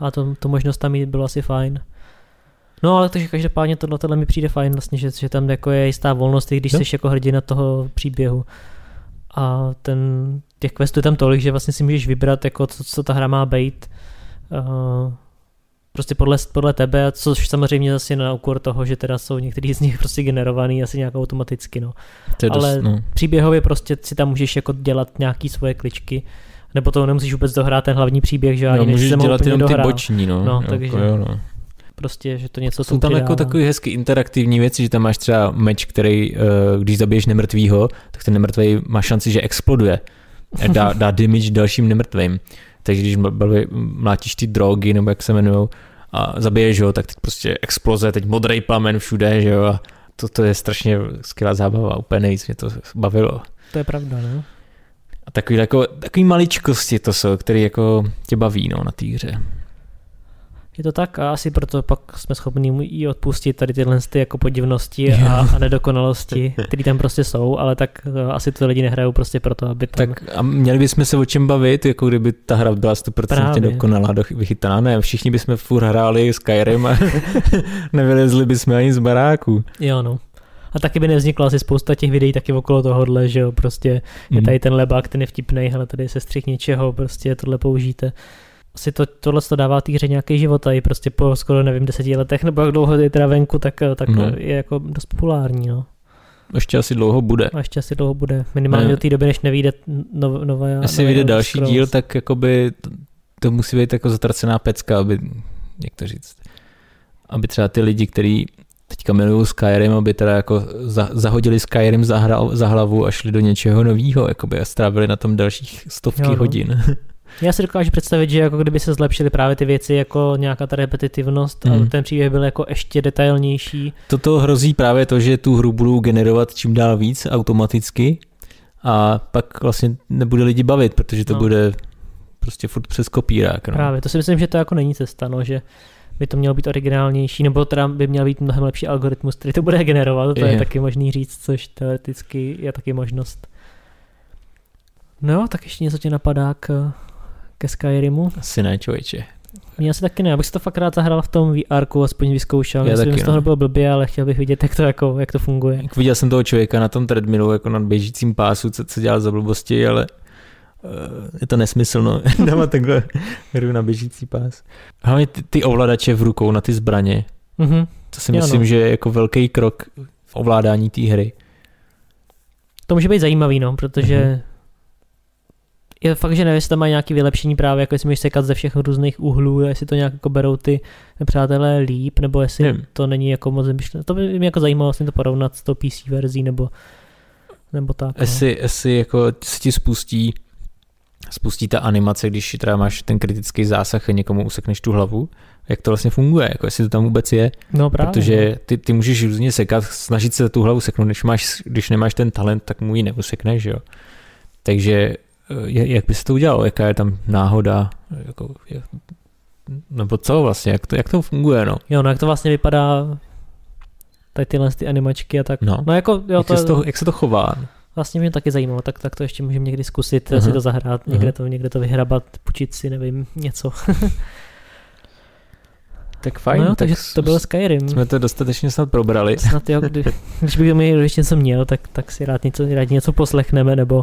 A to, to možnost tam mít bylo asi fajn. No ale takže každopádně tohle, tohle mi přijde fajn vlastně, že, že tam jako je jistá volnost, i když no. jsi jako hrdina toho příběhu. A ten, těch questů je tam tolik, že vlastně si můžeš vybrat, jako co, co ta hra má být. Uh, prostě podle, podle tebe, což samozřejmě zase na úkor toho, že teda jsou některý z nich prostě generovaný asi nějak automaticky, no. To je Ale dost, no. příběhově prostě si tam můžeš jako dělat nějaký svoje kličky, nebo to nemusíš vůbec dohrát ten hlavní příběh, že no, můžeš dělat jenom dohrál. ty boční, no. no jako, takže, jo, no. Prostě, že to něco Jsou tam jako takový hezky interaktivní věci, že tam máš třeba meč, který, eh, když zabiješ nemrtvýho, tak ten nemrtvý má šanci, že exploduje. Dá, dá damage dalším nemrtvým. Takže když mlátíš ty drogy, nebo jak se jmenují, a zabiješ ho, tak teď prostě exploze, teď modrý plamen všude, že jo, a to, to je strašně skvělá zábava, úplně nejvíc mě to bavilo. To je pravda, ne? A takový, jako, takový maličkosti to jsou, které jako tě baví no, na té hře. Je to tak a asi proto pak jsme schopni i odpustit tady tyhle ty jako podivnosti a, a nedokonalosti, které tam prostě jsou, ale tak to, asi to lidi nehrajou prostě proto, aby tam... Tak a měli bychom se o čem bavit, jako kdyby ta hra byla 100% Právě. dokonalá, vychytaná, ne, všichni bychom furt hráli Skyrim a nevylezli bychom ani z baráku. Jo, no. A taky by nevzniklo asi spousta těch videí taky okolo tohohle, že jo, prostě je hmm. tady ten lebák, ten je vtipnej, hele, tady se střih něčeho, prostě tohle použijte asi to, tohle to dává té hře nějaký život a i prostě po skoro nevím deseti letech nebo jak dlouho je teda venku, tak, tak no. je jako dost populární. No. Ještě asi dlouho bude. A ještě asi dlouho bude. Minimálně ne. do té doby, než nevíde nov, nová. Jestli vyjde další Scrolls. díl, tak jakoby to, to musí být jako zatracená pecka, aby, jak to říct, aby třeba ty lidi, kteří teďka milují Skyrim, aby teda jako za, zahodili Skyrim za, hra, za hlavu a šli do něčeho nového, jakoby a strávili na tom dalších stovky jo, no. hodin. Já si dokážu představit, že jako kdyby se zlepšily právě ty věci, jako nějaká ta repetitivnost mm. a ten příběh byl jako ještě detailnější. Toto hrozí právě to, že tu hru budou generovat čím dál víc automaticky a pak vlastně nebude lidi bavit, protože to no. bude prostě furt přes kopírák. No. Právě, to si myslím, že to jako není cesta, no, že by to mělo být originálnější, nebo teda by měl být mnohem lepší algoritmus, který to bude generovat, to je, je taky možný říct, což teoreticky je taky možnost. No, tak ještě něco ti napadá k ke Skyrimu? Asi ne, člověče. Mě asi taky ne, abych si to fakt rád zahrál v tom VR, aspoň vyzkoušel. Já Myslím, že z toho bylo blbě, ale chtěl bych vidět, jak to, jako, jak to funguje. Jak viděl jsem toho člověka na tom treadmillu, jako na běžícím pásu, co, co dělal za blbosti, ale uh, je to nesmyslno dávat takhle hru na běžící pás. Hlavně ty, ty ovladače v rukou na ty zbraně, mm-hmm. to si myslím, no. že je jako velký krok v ovládání té hry. To může být zajímavý, no, protože mm-hmm je fakt, že nevím, jestli tam mají nějaké vylepšení právě, jako jestli můžeš sekat ze všech různých úhlů, jestli to nějak jako berou ty přátelé líp, nebo jestli hmm. to není jako moc myšlené. To by mě jako zajímalo vlastně to porovnat s tou PC verzí, nebo, nebo tak. No. Jestli, jestli jako se ti spustí spustí ta animace, když třeba máš ten kritický zásah a někomu usekneš tu hlavu, jak to vlastně funguje, jako jestli to tam vůbec je. No právě. Protože ty, ty můžeš různě sekat, snažit se tu hlavu seknout, když, máš, když nemáš ten talent, tak mu ji neusekneš, jo. Takže jak by se to udělalo, jaká je tam náhoda, jako, jak, nebo co vlastně, jak to, jak to funguje, no. Jo, no jak to vlastně vypadá, tady tyhle ty animačky a tak. No, no jako, jo, jak, to, se to, jak se to chová? Vlastně mě taky zajímalo, tak, tak to ještě můžeme někdy zkusit, uh-huh. si to zahrát, někde, uh-huh. to, někde to vyhrabat, půjčit si, nevím, něco. tak fajn. No jo, takže to byl Skyrim. Jsme to dostatečně snad probrali. Snad jo, kdy, když bych mi ještě něco měl, tak, tak si rád něco, rád něco poslechneme, nebo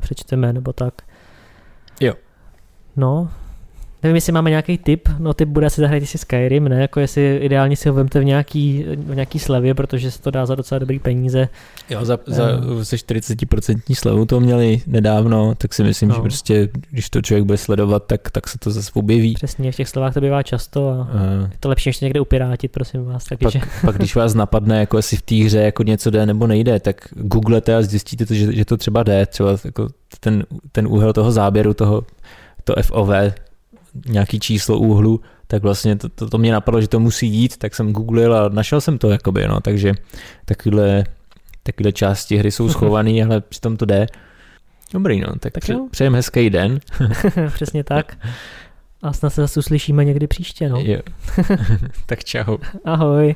přečteme nebo tak. Jo. No, Nevím, jestli máme nějaký tip, no tip bude asi zahrát si Skyrim, ne? Jako jestli ideálně si ho vemte v nějaký, v nějaký slevě, protože se to dá za docela dobrý peníze. Jo, za, za se 40% slevu to měli nedávno, tak si myslím, no. že prostě, když to člověk bude sledovat, tak, tak se to zase objeví. Přesně, v těch slevách to bývá často a uh, je to lepší, než někde upirátit, prosím vás. Takže. Pak, pak, když vás napadne, jako jestli v té hře jako něco jde nebo nejde, tak googlete a zjistíte, to, že, že to třeba jde, třeba jako ten, ten úhel toho záběru, toho, to FOV, nějaký číslo úhlu, tak vlastně to, to, to mě napadlo, že to musí jít, tak jsem googlil a našel jsem to, jakoby, no, takže takovéhle, takovéhle části hry jsou schované, ale přitom to jde. Dobrý, no, tak, tak pře- přejem hezký den. Přesně tak. A snad se zase uslyšíme někdy příště, no. Jo. tak čau. Ahoj.